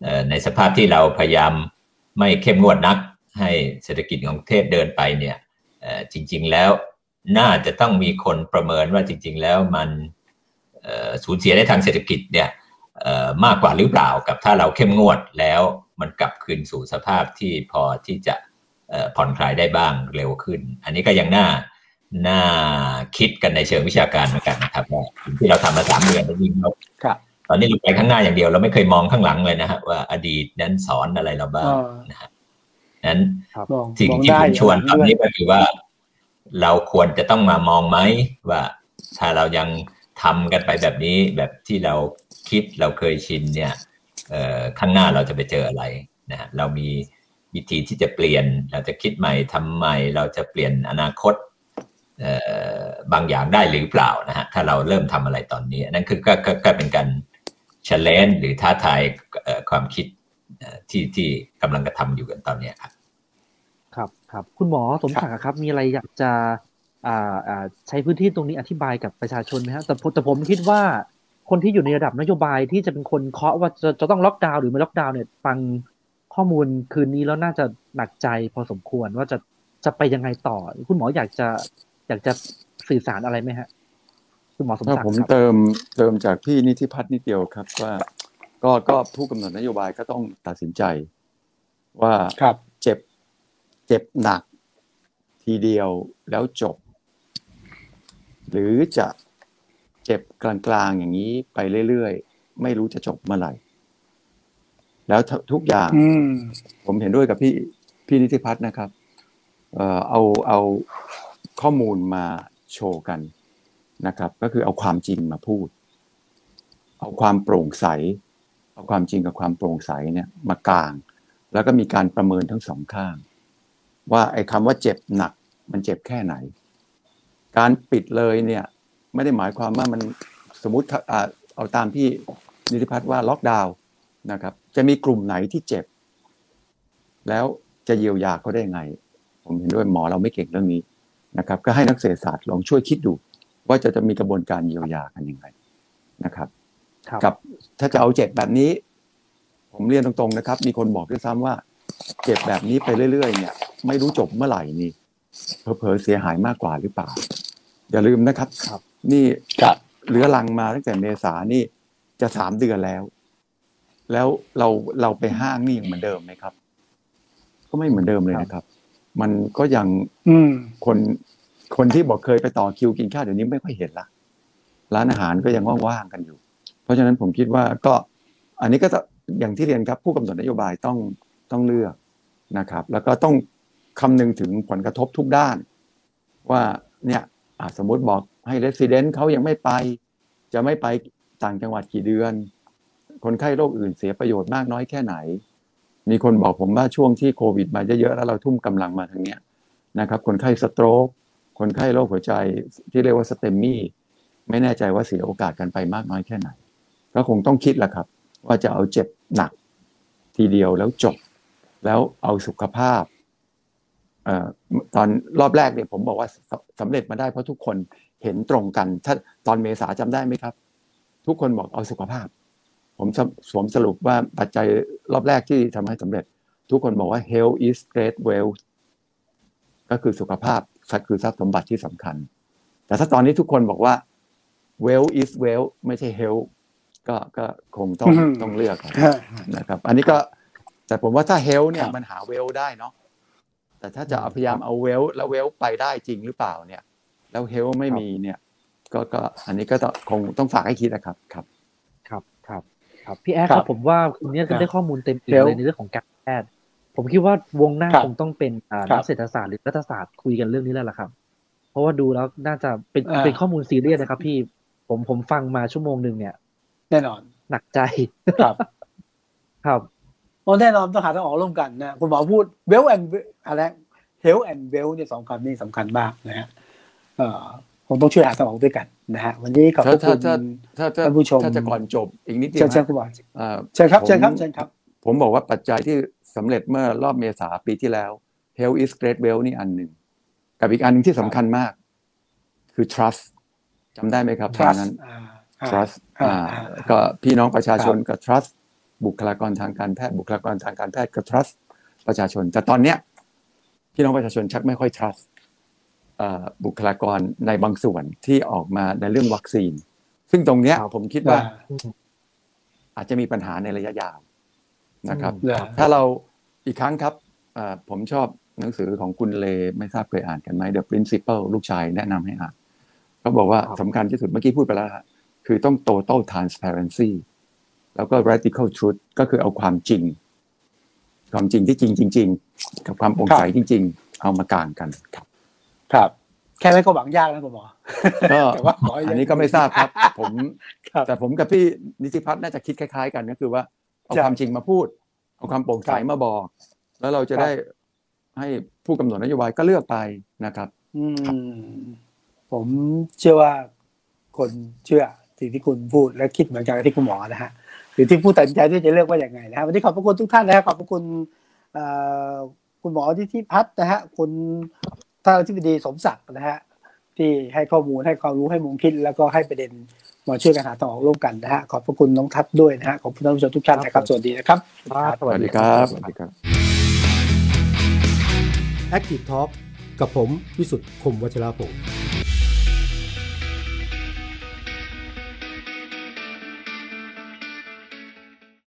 เอ่อในสภาพที่เราพยายามไม่เข้มงวดนัก ให้เศรษฐกิจของประเทศเดินไปเนี่ยเอ่อจริง ๆ แล้ว น่าจะต้องมีคนประเมินว่าจริง ๆ แล้วมันเอ่อสูญเสียในทางเศรษฐกิจเนี่ยเอ่อมากกว่าหรือเปล่ากับถ้าเราเข้มงวดแล้วมันกลับคืนสู่สภาพที่พอที่จะเอ่อผ่อนคลายได้บ้างเร็วขึ้น อันนี้ก็ยังน่าน่าคิดกันในเชิงวิชาการเหมือนกันนะครับว่าสิ่งที่เราทำมาสามเดือนแล้วยิ่งเราครับตอนนี้เราไปข้างหน้าอย่างเดียวเราไม่เคยมองข้างหลังเลยนะฮะว่าอดีตนั้นสอนอะไรเราบ้างเออนะฮะนั้นมองสิ่งมองที่ได้ผมชวนย่างตอนด้วยนี้ก็คือว่า เราควรจะต้องมามองไหมว่าถ้าเรายังทำกันไปแบบนี้แบบที่เราคิดเราเคยชินเนี่ยข้างหน้าเราจะไปเจออะไรนะเรามีวิธีที่จะเปลี่ยน เราจะคิดใหม่ทำใหม่ เราจะเปลี่ยนอนาคตบางอย่างได้หรือเปล่านะฮะถ้าเราเริ่มทำอะไรตอนนี้นั่นคือก็ก็ก็เป็นการ challenge หรือท้าทายความคิดที่ที่กำลังกระทำอยู่กันตอนนี้ครับ ครับครับ คุณหมอสมศักดิ์อะครับ มีอะไรอยากจะอ่าอ่าใช้พื้นที่ตรงนี้อธิบายกับประชาชนไหมครับแต่ผมแต่ผมคิดว่าคนที่อยู่ในระดับนโยบายที่จะเป็นคนเคาะว่าจะจะต้องล็อกดาวน์หรือไม่ล็อกดาวน์เนี่ยฟังข้อมูลคืนนี้แล้วน่าจะหนักใจพอสมควรว่าจะจะไปยังไงต่อ คุณหมออยากจะอยากจะสื่อสารอะไรไหมฮะคุณหมอสมถ้าศักผมดิ์ครับเติมเติมจากพี่นิติพัฒน์นิดเดียวครับว่า ก็ก็ผู้กำหนดนโยบายก็ต้องตัดสินใจ ว่าครับเจ็บ เจ็บหนัก ทีเดียวแล้วจบ หรือจะเจ็บกลางๆอย่างนี้ไปเรื่อยๆ ไม่รู้จะจบเมื่อไหร่ แล้วทุกอย่างอืมผมเห็นด้วยกับพี่พี่นิติพัฒน์นะครับเอ่อเอาเอาข้อมูลมาโชว์กันนะครับ ก็คือเอาความจริงมาพูด เอาความโปร่งใส เอาความจริงกับความโปร่งใสเนี่ยมากลาง แล้วก็มีการประเมินทั้งสองข้าง ว่าไอ้คำว่าเจ็บหนัก มันเจ็บแค่ไหน การปิดเลยเนี่ย ไม่ได้หมายความว่ามันสมมติถ้าอ่าเอาตามที่นิติพัฒน์ว่าล็อกดาวน์นะครับ จะมีกลุ่มไหนที่เจ็บ แล้วจะเยียวยาเขาได้ไง ผมเห็นด้วยหมอเราไม่เก่งเรื่องนี้นะครับ ก็ให้นักเศรษฐศาสตร์ลองช่วยคิดดู ว่าจะจะมีกระบวนการเยียวยากันยังไงนะครับครับกับถ้าจะเอาเจ็บแบบนี้ ผมเรียนตรงๆนะครับ มีคนบอกด้วยซ้ำว่า เจ็บแบบนี้ไปเรื่อยๆเนี่ย ไม่รู้จบเมื่อไหร่นี่เผลอๆเสียหายมากกว่าหรือเปล่า อย่าลืมนะครับครับ นี่ครับเรื้อรังมาตั้งแต่เมษานี่จะสามเดือนแล้ว แล้วเราเราไปห้างนี่ยังเหมือนเดิมไหมครับ ก็ไม่เหมือนเดิมเลยนะครับ มันก็ยังอืมคนคนที่บอกเคยไปต่อคิวกินข้าวเดี๋ยวนี้ไม่ค่อยเห็นละร้านอาหารก็ยังว่างๆกันอยู่ เพราะฉะนั้นผมคิดว่าก็ อันนี้ก็จะอย่างที่เรียนครับผู้กำหนดนโยบายต้อง ต้องเลือกนะครับ แล้วก็ต้องคำนึงถึงผลกระทบทุกด้าน ว่าเนี่ยสมมติบอกให้เรสซิเดนต์เขายังไม่ไป จะไม่ไปต่างจังหวัดกี่เดือน คนไข้โรคอื่นเสียประโยชน์มากน้อยแค่ไหน มีคนบอกผมว่าช่วงที่โควิดมาเยอะๆแล้วเราทุ่มกำลังมาทางเนี้ยนะครับ คนไข้สโตรกคนไข้โรคหัวใจที่เรียกว่าสเตมมี่ไม่แน่ใจว่าเสียโอกาสกันไปมากน้อยแค่ไหน ก็คงต้องคิดแหละครับ ว่าจะเอาเจ็บหนักทีเดียวแล้วจบ แล้วเอาสุขภาพเอ่อตอนรอบแรกเนี่ยผมบอกว่าสสำเร็จมาได้เพราะทุกคนเห็นตรงกันถ้าตอนเมษาจำได้ไหมครับ ทุกคนบอกเอาสุขภาพ ผมสสวมสรุปว่าปัจจัยรอบแรกที่ทำให้สำเร็จ ทุกคนบอกว่า health is great wealth ก็คือสุขภาพคือทรัพย์สมบัติที่สำคัญ แต่ถ้าตอนนี้ทุกคนบอกว่า wealth is wealth ไม่ใช่ health ก็ก็คงต้องอืมต้องเลือกนะครับ อันนี้ก็ แต่ผมว่าถ้า health เนี่ยครับมันหา wealth ได้เนาะแต่ถ้าจะเอาพยายามเอา wealth แล้ว wealth ไปได้จริงหรือเปล่าเนี่ย แล้ว health ไม่มีเนี่ย ก็ก็อันนี้ก็ต้องคงต้องฝากให้คิดนะครับครับ ครับครับ ครับพี่แอดคครัรับบผมว่าคุณเนี่ยครับได้ข้อมูลเต็มอิ่เดี๋มยวเลยในเรื่องของการแพทย์ผมคิดว่าวงหน้าครับคงต้องเป็นอ่าครับนักเศรษฐศาสตร์หรือรัฐศาสตร์คุยกันเรื่องนี้แล้วล่ะครับ เพราะว่าดูแล้วน่าจะเป็นอ่าเป็นข้อมูลซีเรียสนะครับ พี่ผมผมฟังมาชั่วโมงหนึ่งเนี่ย แน่นอนหนักใจครับ ครับโอ้ แน่นอนต้องหาทางออกร่วมกันนะคุณหมอพูด well and อะไร health and well เนี่ยสองคำนี้สำคัญมากนะฮะเอ่อคงต้องช่วยหาทางออกด้วยกันนะฮะวันนี้ขอบพถ้าระคุถ้าณถ้าถ้าถ้าท่านผู้ชมถ้าจะก่อนจบอีกนิดเดียเชิวญเชิญนะคุณหมอเอ่อเชิญครับผมเชิญครับเชิญครับ ผมบอกว่าปัจจัยที่สำเร็จเมื่อรอบเมษาปีที่แล้ว health is great wealth นี่อันหนึ่ง กับอีกอันหนึ่งที่สำคัญมาก คือ trust จำได้ไหมครับตอน trust นั้นอ่าอ่า trust อ่าอ่าอ่าก็พี่น้องประชาชนก็ trust บุคลากรทางการแพทย์บุคลากรทางการแพทย์ก็ trust ประชาชน แต่ตอนเนี้ยพี่น้องประชาชนชักไม่ค่อย trust เอ่อบุคลากรในบางส่วนที่ออกมาในเรื่องวัคซีน ซึ่งตรงเนี้ยครับผมคิดว่าอ่า อาจจะมีปัญหาในระยะยาวนะครับเหรอถ้าเราอีกครั้งครับเอ่อผมชอบหนังสือของคุณเลไม่ทราบเคยอ่านกันไหม The Principle ลูกชายแนะนำให้อ่านเขาบอกว่าครับสำคัญที่สุดเมื่อกี้พูดไปแล้วฮะคือต้อง total transparency แล้วก็ radical truth ก็คือเอาความจริง ความจริงที่จริงจริง ๆ กับความโปร่งใสจริง ๆ เอามากางกันครับ ครับแค่นั้นก็หวังยากนะคุณหมอก็แต่ว่าขอให้อันนี้ก็ไม่ทราบครับ ผมครับแต่ผมกับพี่นิติพัฒน์น่าจะคิดคล้าย ๆ กันก็คือว่าเอาใช่ความจริงมาพูด เอาความโปร่งใสครับมาบอก แล้วเราจะครับได้ให้ผู้กำหนดนโยบายก็เลือกไปนะครับอืมผมเชื่อว่าคนเชื่อสิ่งที่คุณพูดและคิดเหมือนกันกับที่คุณหมอนะฮะ หรือที่ผู้ตัดสินใจที่จะเลือกว่าอย่างไงนะฮะวันนี้ขอบพระคุณทุกท่านนะฮะขอบพระคุณเอ่อคุณหมอที่ที่พัฒน์นะฮะคุณท่านอธิบดีสมศักดิ์นะฮะที่ให้ข้อมูลให้ความรู้ให้มุมคิด แล้วก็ให้ประเด็นมาช่วยกันหาทางออกร่วมกันนะฮะขอบพระคุณน้องทัศน์ด้วยนะฮะขอบคุณท่านผู้ชมทุกท่านนะครับสวัสดีนะครับครับสวัสดีครับสวัสดีครับ Active Talk กับผมวิสุทธ์คมวัชราภงศ์